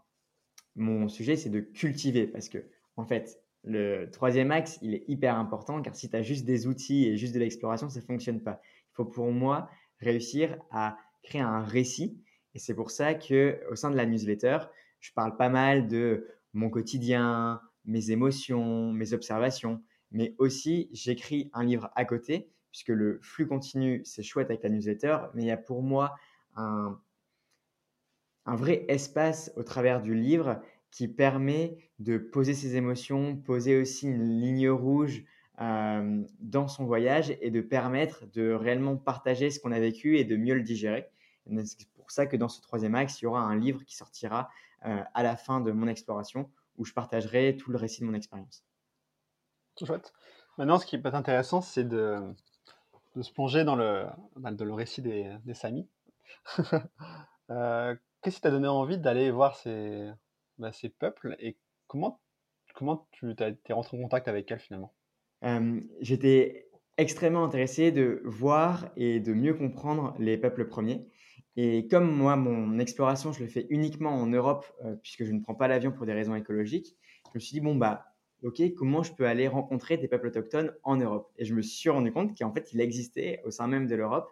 mon sujet, c'est de cultiver parce que, en fait, le troisième axe, il est hyper important car si tu as juste des outils et juste de l'exploration, ça ne fonctionne pas. Il faut pour moi réussir à créer un récit. Et c'est pour ça que au sein de la newsletter, je parle pas mal de mon quotidien, mes émotions, mes observations, mais aussi j'écris un livre à côté, puisque le flux continu, c'est chouette avec la newsletter, mais il y a pour moi un, un vrai espace au travers du livre qui permet de poser ses émotions, poser aussi une ligne rouge euh, dans son voyage et de permettre de réellement partager ce qu'on a vécu et de mieux le digérer. C'est pour ça que dans ce troisième axe, il y aura un livre qui sortira euh, à la fin de mon exploration où je partagerai tout le récit de mon expérience.
Tout chouette. Maintenant, ce qui peut être intéressant, c'est de, se plonger dans le, bah, le récit des, des Samis. euh, Qu'est-ce qui t'a donné envie d'aller voir ces, bah, ces peuples et comment, comment tu es rentré en contact avec elles finalement?
J'étais extrêmement intéressé de voir et de mieux comprendre les peuples premiers. Et comme moi, mon exploration, je le fais uniquement en Europe, puisque je ne prends pas l'avion pour des raisons écologiques, je me suis dit, bon, bah, ok, comment je peux aller rencontrer des peuples autochtones en Europe? Et je me suis rendu compte qu'en fait, il existait au sein même de l'Europe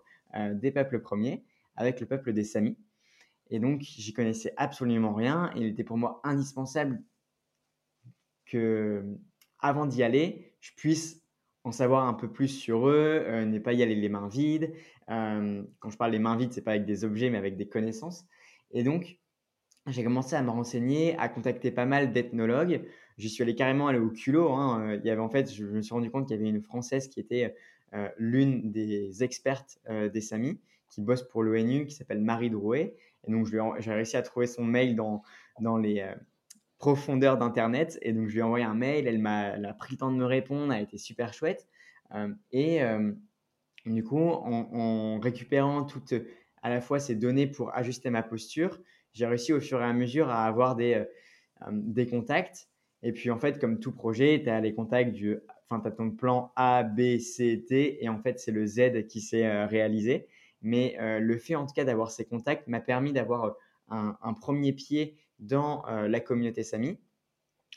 des peuples premiers, avec le peuple des Samis. Et donc, j'y connaissais absolument rien. Et il était pour moi indispensable que, avant d'y aller, je puisse en savoir un peu plus sur eux, euh, ne pas y aller les mains vides. Euh, quand je parle des mains vides, c'est pas avec des objets, mais avec des connaissances. Et donc, j'ai commencé à me renseigner, à contacter pas mal d'ethnologues. J'y suis allé carrément aller au culot. Hein. Il y avait en fait, je me suis rendu compte qu'il y avait une française qui était euh, l'une des expertes des SAMI, qui bosse pour l'ONU, qui s'appelle Marie Drouet. Et donc, j'ai réussi à trouver son mail dans, dans les euh, profondeurs d'Internet. Et donc, je lui ai envoyé un mail. Elle m'a a pris le temps de me répondre. Elle a été super chouette. Euh, et euh, du coup, en, récupérant toutes à la fois ces données pour ajuster ma posture, j'ai réussi au fur et à mesure à avoir des, des contacts. Et puis, en fait, comme tout projet, tu as les contacts du. Enfin, tu as ton plan A, B, C, T. Et en fait, c'est le Z qui s'est réalisé. Mais euh, le fait en tout cas d'avoir ces contacts m'a permis d'avoir euh, un, premier pied dans euh, la communauté Sami.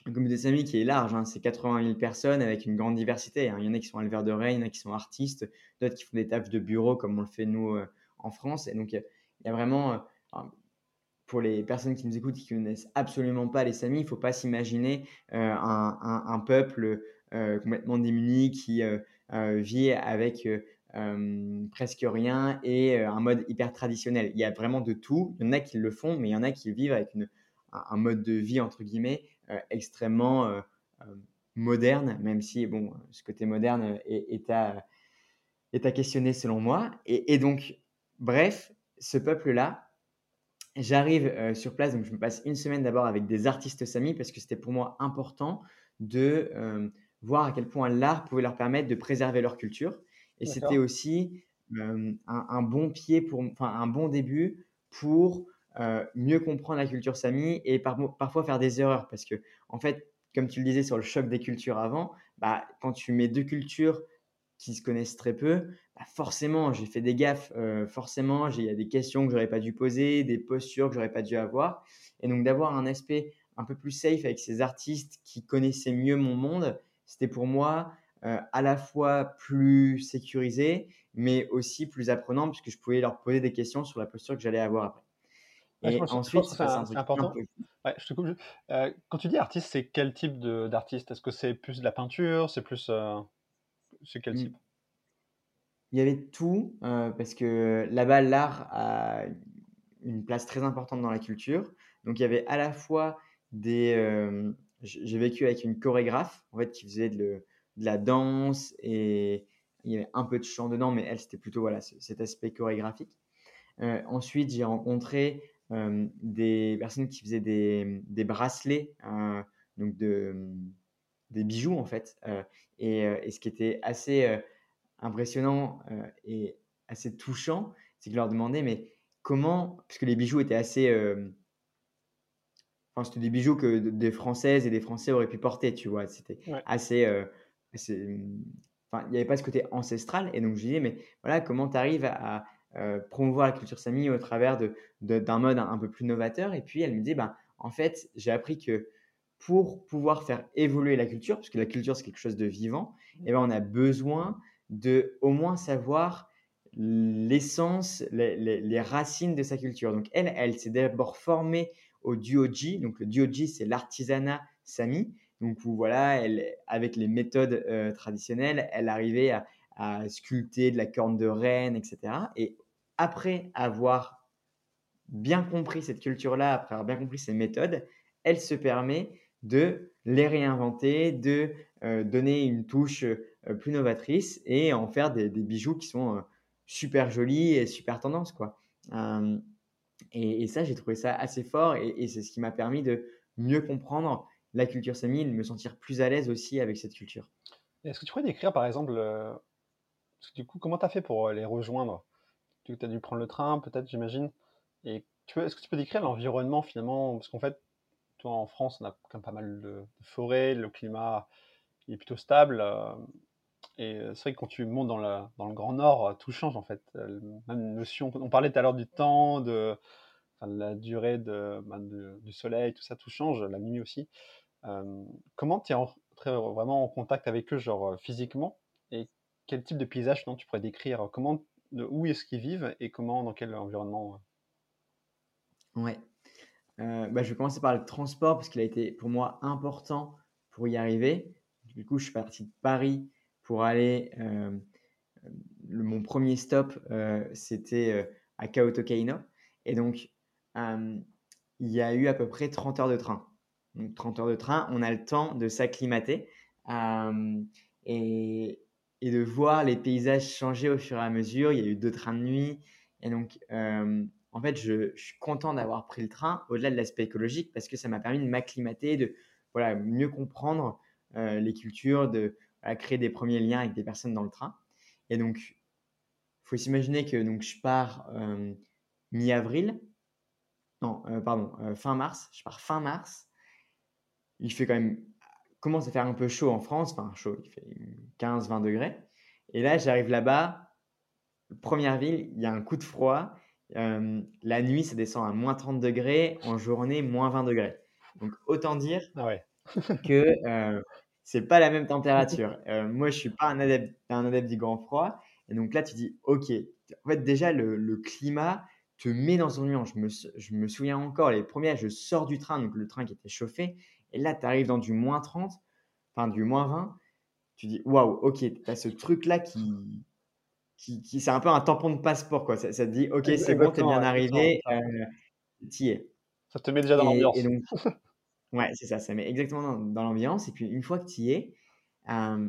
La communauté Sami qui est large, hein, c'est 80 000 personnes avec une grande diversité. Hein. Il y en a qui sont éleveurs de reines, il y en a qui sont artistes, d'autres qui font des tâches de bureau comme on le fait nous en France. Et donc il y, a vraiment, pour les personnes qui nous écoutent qui ne connaissent absolument pas les Samis, il ne faut pas s'imaginer un, peuple complètement démuni qui vit avec euh, presque rien et euh, un mode hyper traditionnel. Il y a vraiment de tout. Il y en a qui le font, mais il y en a qui vivent avec un, mode de vie, entre guillemets, euh, extrêmement moderne, même si, bon, ce côté moderne est, à, est à questionner selon moi. Et, donc, bref, ce peuple-là, j'arrive sur place, donc je me passe une semaine d'abord avec des artistes samis parce que c'était pour moi important de voir à quel point l'art pouvait leur permettre de préserver leur culture. Et c'était aussi un, bon pied, pour, enfin un bon début pour mieux comprendre la culture sami et parfois faire des erreurs. Parce que, en fait, comme tu le disais sur le choc des cultures avant, bah, quand tu mets deux cultures qui se connaissent très peu, bah, forcément, j'ai fait des gaffes. forcément, il y a des questions que j'aurais pas dû poser, des postures que j'aurais pas dû avoir. Et donc, d'avoir un aspect un peu plus safe avec ces artistes qui connaissaient mieux mon monde, c'était pour moi euh, à la fois plus sécurisé, mais aussi plus apprenant, puisque je pouvais leur poser des questions sur la posture que j'allais avoir après.
Et ensuite, c'est important. Ouais, je te coupe. quand tu dis artiste, c'est quel type d'artiste? Est-ce que c'est plus de la peinture? C'est plus. c'est quel mmh. type?
Il y avait tout, parce que là-bas, l'art a une place très importante dans la culture. Donc, il y avait à la fois des. j'ai vécu avec une chorégraphe, en fait, qui faisait de, la danse et il y avait un peu de chant dedans, mais elle, c'était plutôt voilà, cet aspect chorégraphique. ensuite, j'ai rencontré des personnes qui faisaient des, bracelets, hein, donc de, des bijoux en fait. Et, ce qui était assez impressionnant et assez touchant, c'est que je leur demandais, mais comment, puisque les bijoux étaient assez... Enfin, c'était des bijoux que des Françaises et des Français auraient pu porter, tu vois. C'était assez... Enfin, il n'y avait pas ce côté ancestral. Et donc, je disais, mais voilà, comment tu arrives à, euh, promouvoir la culture Sami au travers d'un de, mode un, peu plus novateur. Et puis elle me dit, ben, en fait, j'ai appris que pour pouvoir faire évoluer la culture, parce que la culture c'est quelque chose de vivant, et eh ben, on a besoin de au moins savoir l'essence, les, les, racines de sa culture. Donc elle, elle s'est d'abord formée au duoji. Donc le duoji, c'est l'artisanat Sami. Donc voilà, elle, avec les méthodes euh, traditionnelles, elle arrivait à, à, sculpter de la corne de reine, etc. Et après avoir bien compris cette culture-là, après avoir bien compris ces méthodes, elle se permet de les réinventer, de euh, donner une touche euh, plus novatrice et en faire des, bijoux qui sont euh, super jolis et super tendance. Quoi. Et, ça, j'ai trouvé ça assez fort et, c'est ce qui m'a permis de mieux comprendre la culture sami de me sentir plus à l'aise aussi avec cette culture.
Est-ce que tu pourrais décrire par exemple, du coup, comment tu as fait pour les rejoindre? Tu as dû prendre le train, peut-être, j'imagine. Et est-ce que tu peux décrire l'environnement finalement? Parce qu'en fait, toi en France, on a quand même pas mal de, forêts, le climat est plutôt stable. Euh, et c'est vrai que quand tu montes dans, dans le Grand Nord, euh, tout change en fait. Euh, même notion, on parlait tout à l'heure du temps, de, la durée bah, de, du soleil, tout ça, tout change, la nuit aussi. comment tu es vraiment en contact avec eux, genre physiquement? Et quel type de paysage tu pourrais décrire? Comment de où est-ce qu'ils vivent et comment, dans quel environnement
Ouais. Euh, bah, je vais commencer par le transport parce qu'il a été pour moi important pour y arriver. Du coup, je suis parti de Paris pour aller. Euh, mon premier stop, euh, c'était à Kaotokeino. Et donc, il y a eu à peu près 30 heures de train. Donc, 30 heures de train, on a le temps de s'acclimater. et, et de voir les paysages changer au fur et à mesure. Il y a eu deux trains de nuit. Et donc, euh, en fait, je, suis content d'avoir pris le train au-delà de l'aspect écologique parce que ça m'a permis de m'acclimater, de voilà, mieux comprendre euh, les cultures, de créer des premiers liens avec des personnes dans le train. Et donc, il faut s'imaginer que donc, je pars euh, mi-avril. Non, pardon, fin mars. Je pars fin mars. Il fait quand même commence à faire un peu chaud en France, enfin chaud, il fait 15-20 degrés. Et là, j'arrive là-bas, première ville, il y a un coup de froid. Euh, la nuit, ça descend à moins 30 degrés, en journée, moins 20 degrés. Donc, autant dire ah ouais. que euh, c'est pas la même température. Euh, moi, je suis pas un adepte, un adepte du grand froid. Et donc là, tu dis, OK, en fait, déjà, le, le climat te met dans son nuance. Je me, je me souviens encore, les premières, je sors du train, donc le train qui était chauffé, et là, tu arrives dans du moins 30, enfin du moins 20. Tu dis, waouh, ok, tu as ce truc-là qui, qui, c'est un peu un tampon de passeport. Quoi. Ça, te dit, ok, c'est bon, tu es bien arrivé, euh, tu y es.
Ça te met déjà dans l'ambiance.
ouais, c'est ça, ça met exactement dans, l'ambiance. Et puis, une fois que tu y es, euh,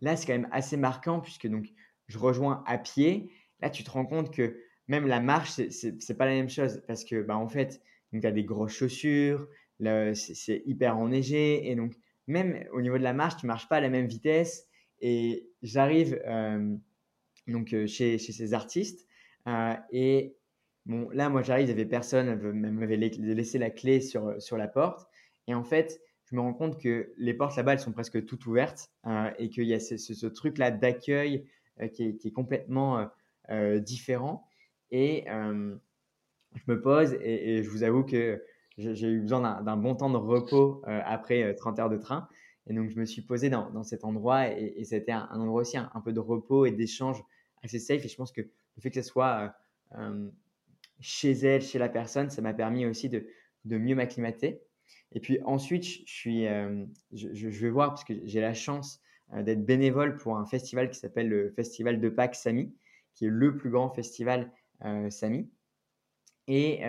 là, c'est quand même assez marquant puisque donc, je rejoins à pied. Là, tu te rends compte que même la marche, c'est pas la même chose parce que, bah, en fait, tu as des grosses chaussures, c'est hyper enneigé. Et donc, même au niveau de la marche, tu marches pas à la même vitesse. Et j'arrive euh, donc euh, chez, chez, ces artistes. Euh, et bon, là, moi, j'arrive, il n'y avait personne, elle m'avait laissé la clé sur, sur la porte. Et en fait, je me rends compte que les portes là-bas, elles sont presque toutes ouvertes et qu'il y a ce, truc-là d'accueil qui, est complètement différent. Et je me pose et, je vous avoue que j'ai eu besoin d'un bon temps de repos euh, après 30 euh, heures de train. Et donc, je me suis posé dans, dans cet endroit et, c'était un, endroit aussi un, peu de repos et d'échange assez safe. Et je pense que le fait que ce soit euh, chez elle, chez la personne, ça m'a permis aussi de, de mieux m'acclimater. Et puis ensuite, je, suis, je, je, vais voir, parce que j'ai la chance d'être bénévole pour un festival qui s'appelle le Festival de Pâques Sami, qui est le plus grand festival Sami. Et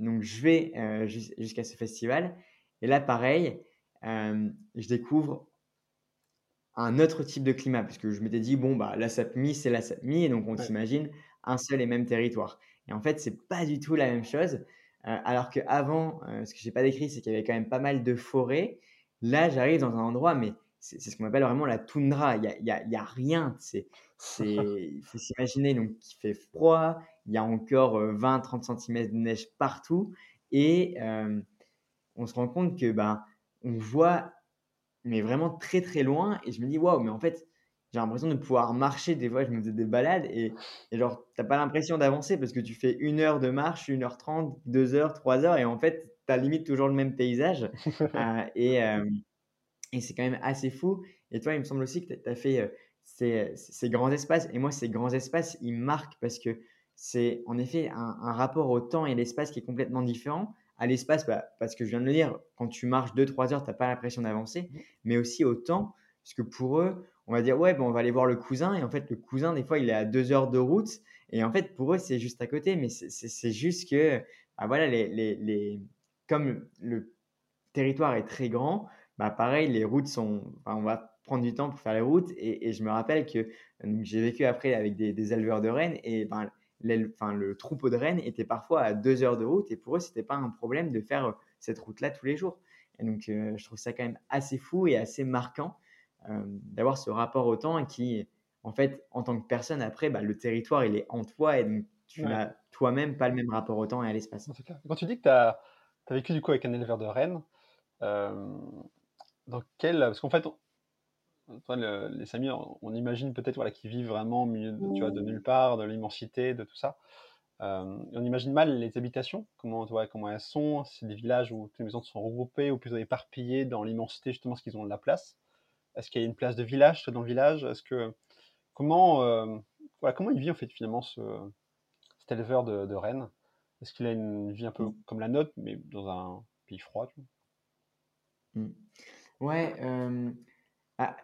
donc, je vais jusqu'à ce festival. Et là, pareil, je découvre un autre type de climat, parce que je m'étais dit, bon, bah, la SAPMI, c'est la SAPMI, et donc on s'imagine un seul et même territoire. Et en fait, c'est pas du tout la même chose. alors qu'avant, ce que j'ai pas décrit, c'est qu'il y avait quand même pas mal de forêts. Là, j'arrive dans un endroit, mais c'est ce qu'on appelle vraiment la toundra. Il n'y a, y a, y a, rien. Il faut s'imaginer donc il fait froid, il y a encore 20-30 cm de neige partout. Et on se rend compte que ben, on voit mais vraiment très très loin. Et je me dis waouh mais en fait j'ai l'impression de pouvoir marcher. Des fois je me faisais des balades et, et genre t'as pas l'impression d'avancer parce que tu fais une heure de marche une heure trente deux heures trois heures. Et en fait tu as limite toujours le même paysage. Euh, et, et c'est quand même assez fou. Et toi il me semble aussi que tu as fait ces, ces, grands espaces. Et moi ces grands espaces ils marquent parce que c'est en effet un, rapport au temps et l'espace qui est complètement différent. À l'espace, bah, parce que je viens de le dire, quand tu marches 2-3 heures, tu n'as pas l'impression d'avancer, mmh. mais aussi au temps, parce que pour eux, on va dire, ouais, bon, on va aller voir le cousin, et en fait, le cousin, des fois, il est à 2 heures de route, et en fait, pour eux, c'est juste à côté, mais c'est juste que, bah, voilà, les, les, les, comme le territoire est très grand, bah, pareil, les routes sont, on va prendre du temps pour faire les routes, et, et je me rappelle que j'ai vécu après avec des, des éleveurs de rennes, et ben, enfin, le troupeau de rennes était parfois à deux heures de route et pour eux, c'était pas un problème de faire euh, cette route-là tous les jours. Et donc, euh, je trouve ça quand même assez fou et assez marquant euh, d'avoir ce rapport au temps qui, en fait, en tant que personne, après, bah, le territoire, il est en toi et donc tu n'as toi-même pas le même rapport au temps et à l'espace.
Quand tu dis que tu as, as, vécu du coup avec un éleveur de rennes, dans quel. Parce qu'en fait, les Samis, on, imagine peut-être voilà, qu'ils vivent vraiment au milieu de, tu vois, de nulle part, de l'immensité, de tout ça. Euh, on imagine mal les habitations, comment, comment elles sont. C'est des villages où toutes les maisons sont regroupées ou plutôt éparpillées dans l'immensité, justement, parce qu'ils ont de la place. Est-ce qu'il y a une place de village dans le village? Est-ce que comment euh, voilà, comment il vit en fait finalement ce, cet éleveur de, rennes? Est-ce qu'il a une vie un peu mmh. comme la nôtre, mais dans un pays froid
mmh. Ouais. Ah,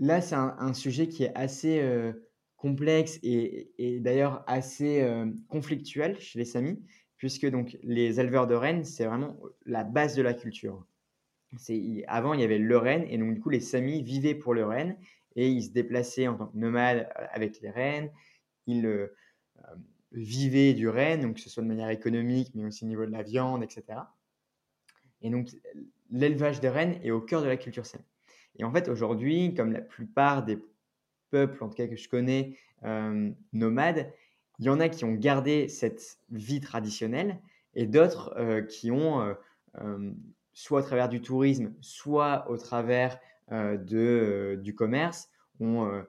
Là, c'est un, sujet qui est assez complexe et, d'ailleurs assez conflictuel chez les Samis, puisque donc les éleveurs de rennes, c'est vraiment la base de la culture. Avant, il y avait le renne, et donc du coup, les Samis vivaient pour le renne, et ils se déplaçaient en tant que nomades avec les rennes. Ils vivaient du renne, donc que ce soit de manière économique, mais aussi au niveau de la viande, etc. Et donc, l'élevage des rennes est au cœur de la culture sami. Et en fait, aujourd'hui, comme la plupart des peuples, en tout cas que je connais, euh, nomades, il y en a qui ont gardé cette vie traditionnelle et d'autres euh, qui ont, euh, soit au travers du tourisme, soit au travers de, du commerce, ont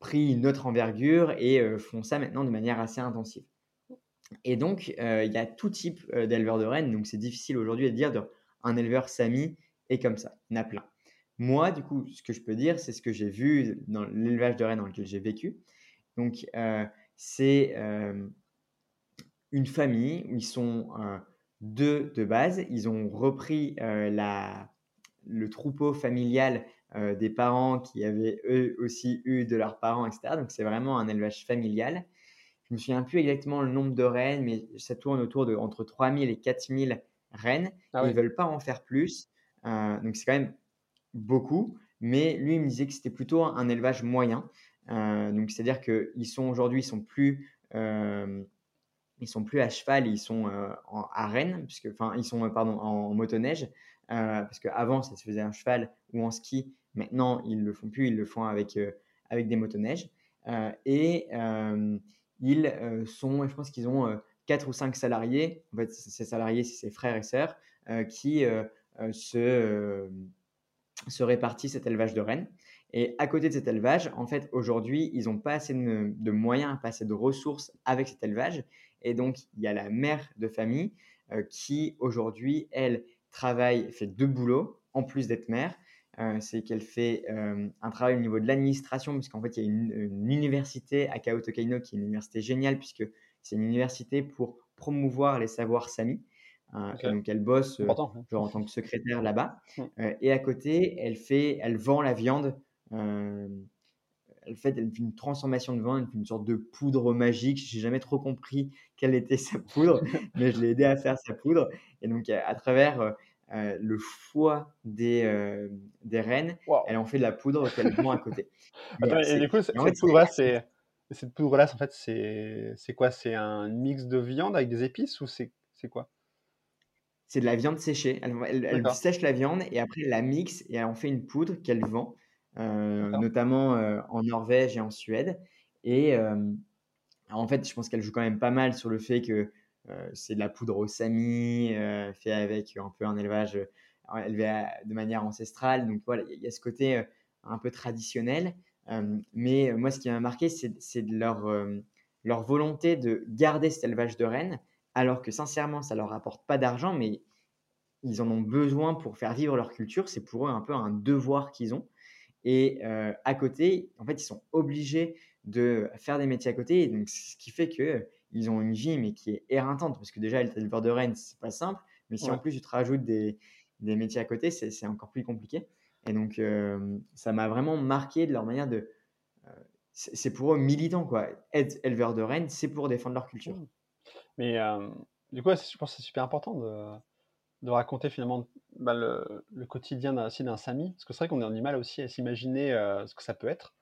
pris une autre envergure et font ça maintenant de manière assez intensive. Et donc, il y a tout type d'éleveurs de rennes, donc c'est difficile aujourd'hui de dire un éleveur sami est comme ça, il y en a plein. Moi, du coup, ce que je peux dire, c'est ce que j'ai vu dans l'élevage de rennes dans lequel j'ai vécu. Donc, euh, c'est euh, une famille où ils sont euh, deux de base. Ils ont repris la, le troupeau familial des parents qui avaient eux aussi eu de leurs parents, etc. Donc, c'est vraiment un élevage familial. Je me souviens plus exactement le nombre de rennes, mais ça tourne autour de entre 3000 et 4000 rennes. Ah ils ne veulent pas en faire plus. donc, c'est quand même beaucoup, mais lui, il me disait que c'était plutôt un élevage moyen. Euh, donc, c'est-à-dire qu'ils sont aujourd'hui, ils sont plus, euh, ils sont plus à cheval, ils sont euh, en, à Rennes, puisque, enfin, ils sont pardon en motoneige, parce qu'avant ça se faisait en cheval ou en ski. Maintenant, ils le font plus, ils le font avec avec des motoneiges. et ils sont, je pense qu'ils ont quatre ou cinq salariés. En fait, ces salariés, c'est ses frères et sœurs qui se se répartit cet élevage de rennes. Et à côté de cet élevage, en fait, aujourd'hui, ils n'ont pas assez de, moyens, pas assez de ressources avec cet élevage. Et donc, il y a la mère de famille euh, qui, aujourd'hui, elle travaille, fait deux boulots en plus d'être mère. Euh, c'est qu'elle fait euh, un travail au niveau de l'administration, puisqu'en fait, il y a une, université à Kaotokaino qui est une université géniale, puisque c'est une université pour promouvoir les savoirs sami. donc elle bosse genre en tant que secrétaire là-bas. Mmh. et à côté, elle fait, elle vend la viande elle fait, une transformation de vin, une sorte de poudre magique. J'ai jamais trop compris quelle était sa poudre, mais je l'ai aidé à faire sa poudre. Et donc, à, travers euh, euh, le foie des, euh, des rennes, elle en fait de la poudre qu'elle vend à côté.
et du coup, cette poudre-là, c'est. Cette poudre-là, en fait, c'est quoi? C'est un mix de viande avec des épices ou c'est quoi?
C'est de la viande séchée. Elle, elle sèche la viande et après elle la mixe et elle en fait une poudre qu'elle vend. Euh, notamment euh, en Norvège et en Suède. Et en fait, je pense qu'elle joue quand même pas mal sur le fait que c'est de la poudre au sami, fait avec un peu un élevage élevé de manière ancestrale. Donc voilà, il y, a ce côté un peu traditionnel. Mais moi, ce qui m'a marqué, c'est leur, leur volonté de garder cet élevage de rennes, alors que sincèrement, ça leur apporte pas d'argent, mais ils en ont besoin pour faire vivre leur culture. C'est pour eux un peu un devoir qu'ils ont. Et à côté, en fait, ils sont obligés de faire des métiers à côté. Et donc, ce qui fait qu'ils ont une vie, mais qui est éreintante. Parce que déjà, être éleveur de rennes, c'est pas simple. Mais si en plus, tu te rajoutes des, des métiers à côté, c'est encore plus compliqué. Et donc, ça m'a vraiment marqué de leur manière de. c'est pour eux militant, quoi. Être éleveur de rennes, c'est pour défendre leur culture. Mmh.
Mais du coup, je pense que c'est super important de, de raconter finalement bah, le, quotidien aussi d'un Sami, parce que c'est vrai qu'on a du mal aussi à s'imaginer euh, ce que ça peut être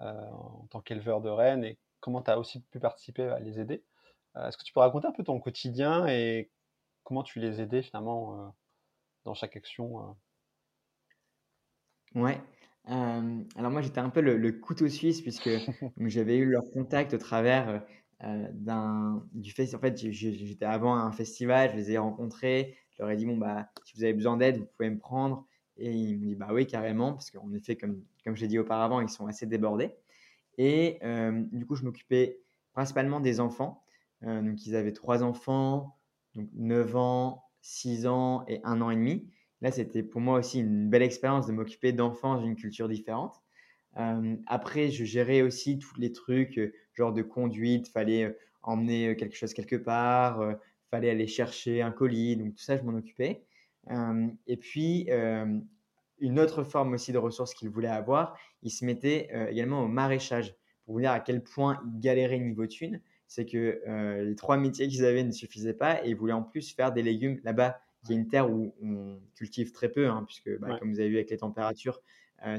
euh, en tant qu'éleveur de rennes et comment tu as aussi pu participer à les aider. Euh, est-ce que tu peux raconter un peu ton quotidien et comment tu les aidais finalement dans chaque action
Ouais. alors moi j'étais un peu le, couteau suisse puisque j'avais eu leur contact au travers d'un du fait en fait j'étais avant un festival, je les ai rencontrés, je leur ai dit, bon, bah, si vous avez besoin d'aide, vous pouvez me prendre. Et ils m'ont dit, bah oui, carrément, parce qu'en effet, comme, comme j'ai dit auparavant, ils sont assez débordés. Et euh, du coup, je m'occupais principalement des enfants. Donc, ils avaient trois enfants, donc 9 ans, 6 ans et 1 an et demi. Là, c'était pour moi aussi une belle expérience de m'occuper d'enfants d'une culture différente. Après, je gérais aussi tous les trucs, genre de conduite, fallait emmener quelque chose quelque part, fallait aller chercher un colis, donc tout ça, je m'en occupais. Et puis, une autre forme aussi de ressources qu'il voulait avoir, il se mettait également au maraîchage. Pour vous dire à quel point il galérait niveau thune, c'est que les trois métiers qu'ils avaient ne suffisaient pas et il voulait en plus faire des légumes là-bas, qui est une terre où on cultive très peu, hein, puisque bah, comme vous avez vu avec les températures,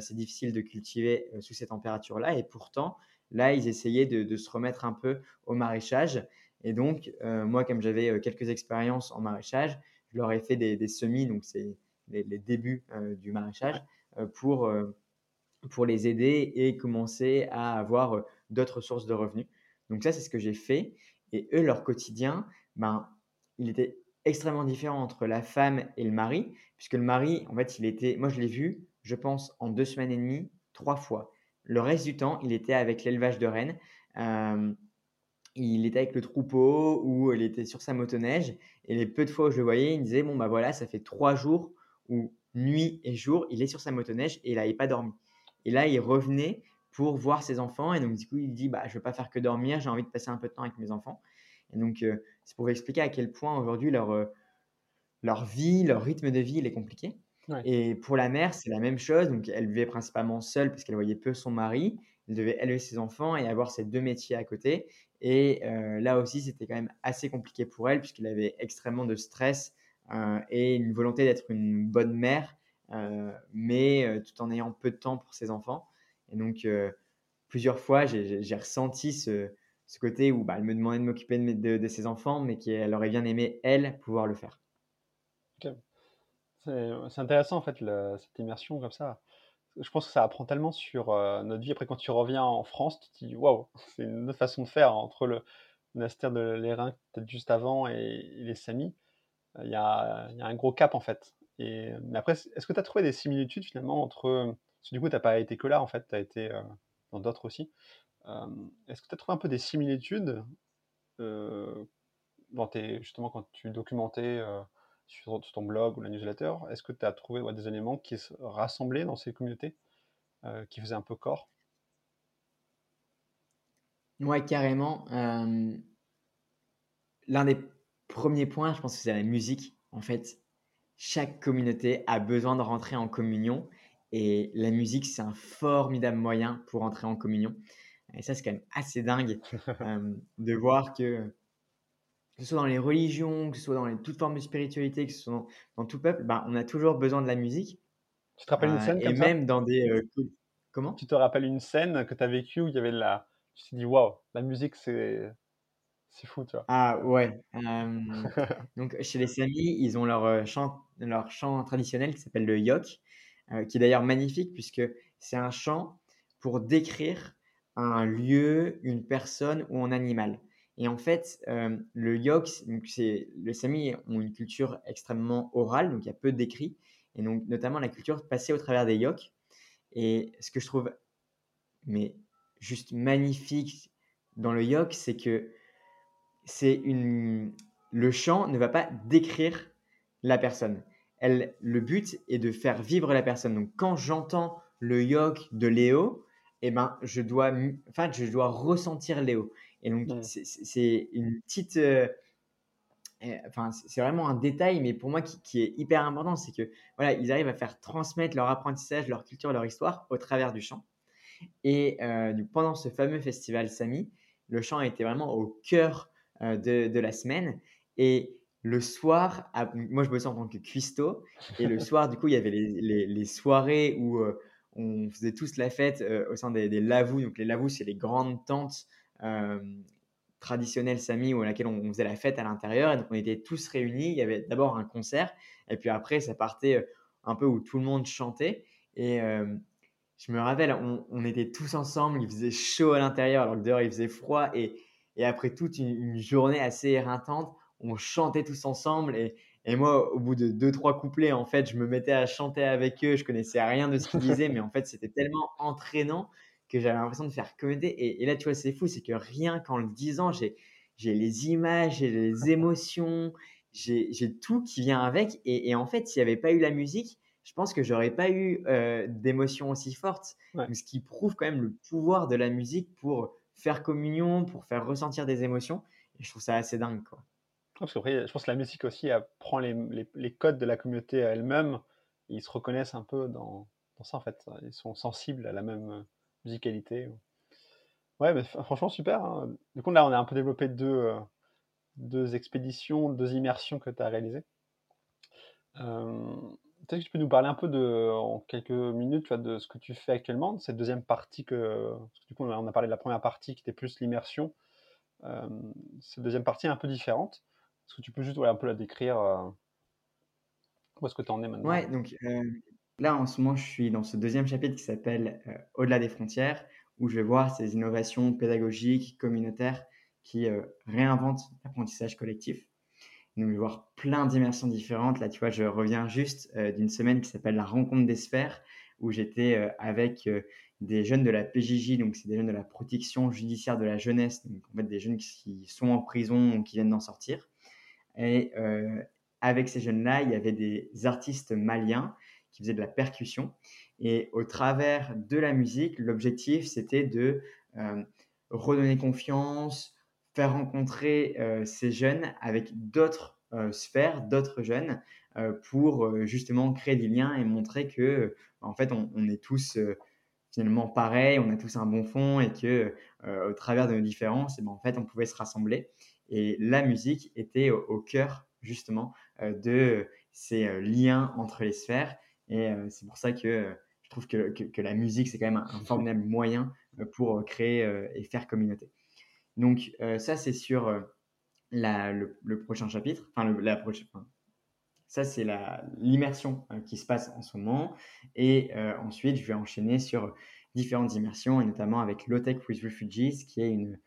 c'est difficile de cultiver sous ces températures-là. Et pourtant, là, ils essayaient de, se remettre un peu au maraîchage. Et donc, euh, moi, comme j'avais euh, quelques expériences en maraîchage, je leur ai fait des, semis, donc c'est les, débuts euh, du maraîchage, pour, pour les aider et commencer à avoir d'autres sources de revenus. Donc ça, c'est ce que j'ai fait. Et eux, leur quotidien, ben, il était extrêmement différent entre la femme et le mari, puisque le mari, en fait, il était, moi je l'ai vu, je pense, en deux semaines et demie, trois fois. Le reste du temps, il était avec l'élevage de rennes il était avec le troupeau ou il était sur sa motoneige. Et les peu de fois où je le voyais, il me disait Bon, bah voilà, ça fait trois jours où nuit et jour, il est sur sa motoneige et il n'avait pas dormi. Et là, il revenait pour voir ses enfants. Et donc, du coup, il dit bah, Je ne veux pas faire que dormir, j'ai envie de passer un peu de temps avec mes enfants. Et donc, euh, c'est pour expliquer à quel point aujourd'hui leur, euh, leur vie, leur rythme de vie, il est compliqué. Et pour la mère, c'est la même chose. Donc, elle vivait principalement seule parce qu'elle voyait peu son mari. Elle devait élever ses enfants et avoir ces deux métiers à côté. Et euh, là aussi, c'était quand même assez compliqué pour elle puisqu'elle avait extrêmement de stress euh, et une volonté d'être une bonne mère, euh, mais tout en ayant peu de temps pour ses enfants. Et donc, plusieurs fois, j'ai ressenti ce, ce, côté où bah, elle me demandait de m'occuper de, de, ses enfants, mais qu'elle aurait bien aimé, elle, pouvoir le faire.
C'est intéressant, en fait, cette immersion comme ça je pense que ça apprend tellement sur euh, notre vie. Après, quand tu reviens en France, tu te dis waouh, c'est une autre façon de faire entre le monastère de l'Airain, peut-être juste avant, et, les Samis. Euh, il y, a, un gros cap en fait. Et, mais après, est-ce que tu as trouvé des similitudes finalement entre. Parce que du coup, tu n'as pas été que là en fait, tu as été euh, dans d'autres aussi. Est-ce que tu as trouvé un peu des similitudes tes, justement quand tu documentais sur, ton blog ou la newsletter, est-ce que tu as trouvé des éléments qui se rassemblaient dans ces communautés, euh, qui faisaient un peu corps?
Ouais, carrément. Euh, l'un des premier point, je pense que c'est la musique. En fait, chaque communauté a besoin de rentrer en communion et la musique, c'est un formidable moyen pour entrer en communion. Et ça, c'est quand même assez dingue euh, de voir que, que ce soit dans les religions, que ce soit dans les, toutes formes de spiritualité, que ce soit dans, tout peuple, ben, on a toujours besoin de la musique.
Tu te rappelles une
Euh,
scène
et
comme ça
même dans des... euh, co- comment?
Tu te rappelles une scène que tu as vécue où il y avait de la. Tu t'es dit, waouh, la musique, c'est c'est fou, tu vois.
Ah ouais. euh, donc chez les Samis, ils ont leur chant, leur chant traditionnel qui s'appelle le yok, euh, qui est d'ailleurs magnifique puisque c'est un chant pour décrire un lieu, une personne ou un animal. Et en fait, euh, le yok, les Samis ont une culture extrêmement orale, donc il y a peu d'écrits, et donc notamment la culture passée au travers des yoks. Et ce que je trouve mais juste magnifique dans le yok, c'est que c'est une le chant ne va pas décrire la personne. Elle, le but est de faire vivre la personne. Donc quand j'entends le yok de Léo, eh ben je dois enfin je dois ressentir Léo. Et donc c'est une petite euh, euh, enfin c'est vraiment un détail mais pour moi qui, qui est hyper important, c'est que voilà, ils arrivent à faire transmettre leur apprentissage, leur culture, leur histoire au travers du chant. Et euh, donc, pendant ce fameux festival Sami, le chant était vraiment au cœur euh, de, de la semaine. Et le soir, à- moi je bossais en tant que cuistot, et le soir, du coup, il y avait les, les- les soirées où on faisait tous la fête euh, au sein des, des lavous. Donc les lavous, c'est les grandes tentes euh, traditionnelles Sami où, à laquelle on, faisait la fête à l'intérieur. Et donc on était tous réunis. Il y avait d'abord un concert, et puis après, ça partait euh, un peu où tout le monde chantait. Et je me rappelle, on, était tous ensemble, il faisait chaud à l'intérieur alors que dehors il faisait froid. Et, et après toute une, une journée assez éreintante, on chantait tous ensemble. Et, et moi, au bout de deux, trois couplets, en fait, je me mettais à chanter avec eux. Je connaissais rien de ce qu'ils disaient, mais en fait, c'était tellement entraînant que j'avais l'impression de faire communauté. Et, et là, tu vois, c'est fou, c'est que rien qu'en le disant, j'ai j'ai les images, j'ai les émotions, j'ai j'ai tout qui vient avec. Et, et en fait, s'il n'y avait pas eu la musique, je pense que j'aurais pas eu euh, d'émotions aussi fortes.
Ouais.
Ce qui prouve quand même le pouvoir de la musique pour faire communion, pour faire ressentir des émotions. Et je trouve ça assez dingue, quoi.
Parce qu'après, je pense que la musique aussi prend les, codes de la communauté elle-même. et Ils se reconnaissent un peu dans, ça, en fait. Ils sont sensibles à la même euh, musicalité. Ouais, mais fr- franchement, super. hein. Du coup, là, on a un peu développé deux, euh, deux expéditions, deux immersions que tu as réalisées. Euh, Peut-être que tu peux nous parler un peu de, en quelques minutes, tu vois, de ce que tu fais actuellement, de cette deuxième partie que, parce que du coup, on a parlé de la première partie qui était plus l'immersion. Cette deuxième partie est un peu différente. Est-ce que tu peux juste ouais, un peu la décrire euh, Où est-ce que tu en es maintenant
Ouais, donc euh, là en ce moment, je suis dans ce deuxième chapitre qui s'appelle euh, Au-delà des frontières, où je vais voir ces innovations pédagogiques, communautaires qui réinventent l'apprentissage collectif. Donc, je vais voir plein d'immersions différentes. Là, tu vois, je reviens juste d'une semaine qui s'appelle la rencontre des sphères, où j'étais avec des jeunes de la PJJ, donc c'est des jeunes de la protection judiciaire de la jeunesse, donc en fait des jeunes qui sont en prison ou qui viennent d'en sortir. Et euh, avec ces jeunes-là, il y avait des artistes maliens qui faisaient de la percussion. Et au travers de la musique, l'objectif, c'était de euh, redonner confiance, faire rencontrer euh, ces jeunes avec d'autres sphères, d'autres jeunes, pour justement créer des liens et montrer que, en fait, on, est tous finalement pareils, on a tous un bon fond et que, au travers de nos différences, eh ben, en fait, on pouvait se rassembler. Et la musique était au, cœur justement euh, de ces euh, liens entre les sphères. Et euh, c'est pour ça que je trouve que, que, la musique, c'est quand même un, formidable moyen pour créer et faire communauté. Donc ça, c'est sur la, le, prochain chapitre. Enfin, la prochaine. ça, c'est l'immersion qui se passe en ce moment. Et ensuite, je vais enchaîner sur différentes immersions, et notamment avec Low Tech with Refugees, qui est une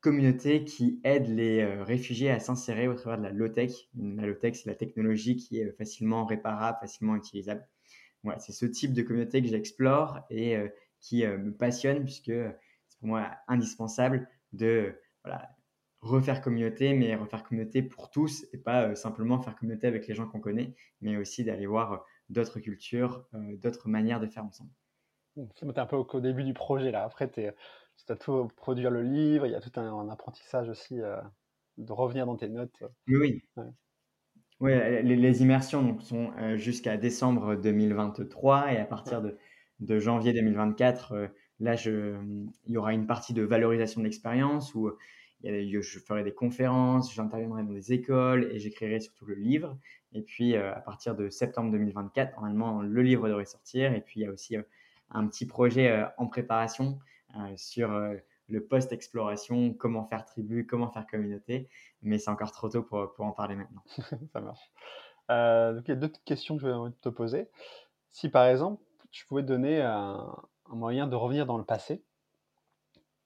communauté qui aide les euh, réfugiés à s'insérer au travers de la low-tech. La low-tech, c'est la technologie qui est facilement réparable, facilement utilisable. Voilà, c'est ce type de communauté que j'explore et euh, qui euh, me passionne puisque c'est pour moi indispensable de refaire communauté, mais refaire communauté pour tous et pas euh, simplement faire communauté avec les gens qu'on connaît, mais aussi d'aller voir euh, d'autres cultures, euh, d'autres manières de faire ensemble.
Tu es un peu au, début du projet là. Après, tu as tout produire le livre, il y a tout un, un apprentissage aussi euh, de revenir dans tes notes.
Oui. Ouais. les, immersions donc, sont jusqu'à décembre 2023 et à partir de, de janvier 2024, là, je, il y aura une partie de valorisation de l'expérience où je ferai des conférences, j'interviendrai dans des écoles et j'écrirai surtout le livre. Et puis, à partir de septembre 2024, normalement, le livre devrait sortir. Et puis, il y a aussi un petit projet en préparation sur le post-exploration, comment faire tribu, comment faire communauté. Mais c'est encore trop tôt pour, pour en parler maintenant.
Ça marche. Euh, donc, il y a deux questions que je vais te poser. Si par exemple, tu pouvais donner un, moyen de revenir dans le passé,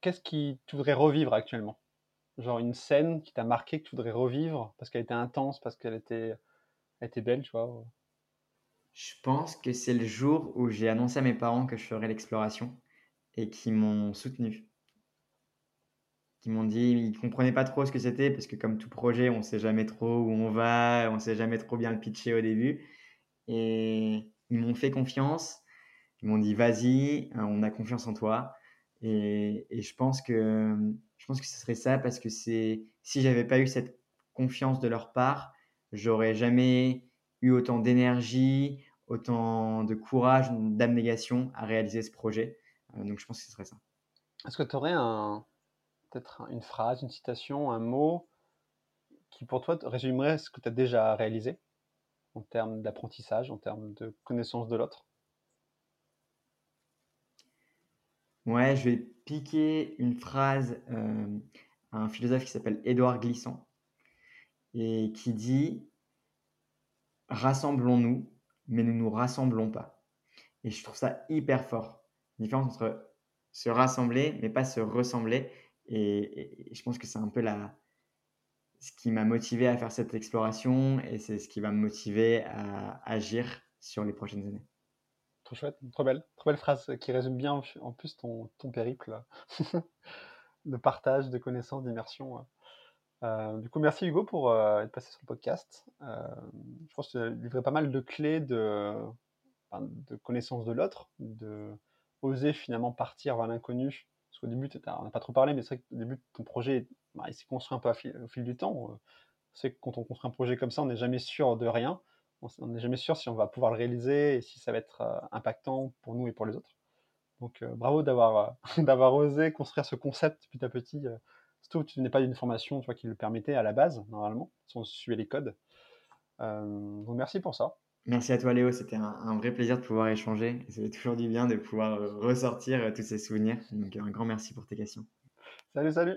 qu'est-ce qui tu voudrais revivre actuellement? Genre une scène qui t'a marqué, que tu voudrais revivre parce qu'elle était intense, parce qu'elle était, était belle, tu vois
Je pense que c'est le jour où j'ai annoncé à mes parents que je ferais l'exploration et qui m'ont soutenu qui m'ont dit ils comprenaient pas trop ce que c'était parce que comme tout projet, on sait jamais trop où on va, on sait jamais trop bien le pitcher au début. Et ils m'ont fait confiance. Ils m'ont dit vas-y, hein, on a confiance en toi. Et, et, je pense que je pense que ce serait ça parce que c'est si j'avais pas eu cette confiance de leur part, j'aurais jamais eu autant d'énergie, autant de courage, d'abnégation à réaliser ce projet. Euh, donc je pense que ce serait ça.
Est-ce que tu aurais un, peut-être une phrase, une citation, un mot qui pour toi résumerait ce que tu as déjà réalisé en termes d'apprentissage, en termes de connaissance de l'autre?
Ouais, je vais piquer une phrase euh, à un philosophe qui s'appelle Édouard Glissant et qui dit Rassemblons-nous, mais ne nous rassemblons pas. Et je trouve ça hyper fort. Différence entre se rassembler, mais pas se ressembler. Et, je pense que c'est un peu la, ce qui m'a motivé à faire cette exploration et c'est ce qui va me motiver à agir sur les prochaines années.
Trop chouette, trop belle, trop belle phrase qui résume bien en plus ton, ton périple de partage, de connaissances, d'immersion. Euh, du coup, merci Hugo pour euh, être passé sur le podcast. Euh, je pense que tu as livré pas mal de clés de, de connaissance de l'autre, de oser finalement partir vers l'inconnu au début, on n'a pas trop parlé, mais c'est vrai qu'au début, ton projet, bah, il s'est construit un peu au fil du temps. C'est que quand on construit un projet comme ça, on n'est jamais sûr de rien. On n'est jamais sûr si on va pouvoir le réaliser et si ça va être euh, impactant pour nous et pour les autres. Donc euh, bravo d'avoir euh, d'avoir osé construire ce concept petit à petit. surtout que tu n'es pas d'une formation qui le permettait à la base, normalement, si on suivait les codes. donc merci pour ça.
Merci à toi Léo, c'était un, vrai plaisir de pouvoir échanger. C'est toujours du bien de pouvoir euh, ressortir euh, tous ces souvenirs. Donc un grand merci pour tes questions.
Salut, salut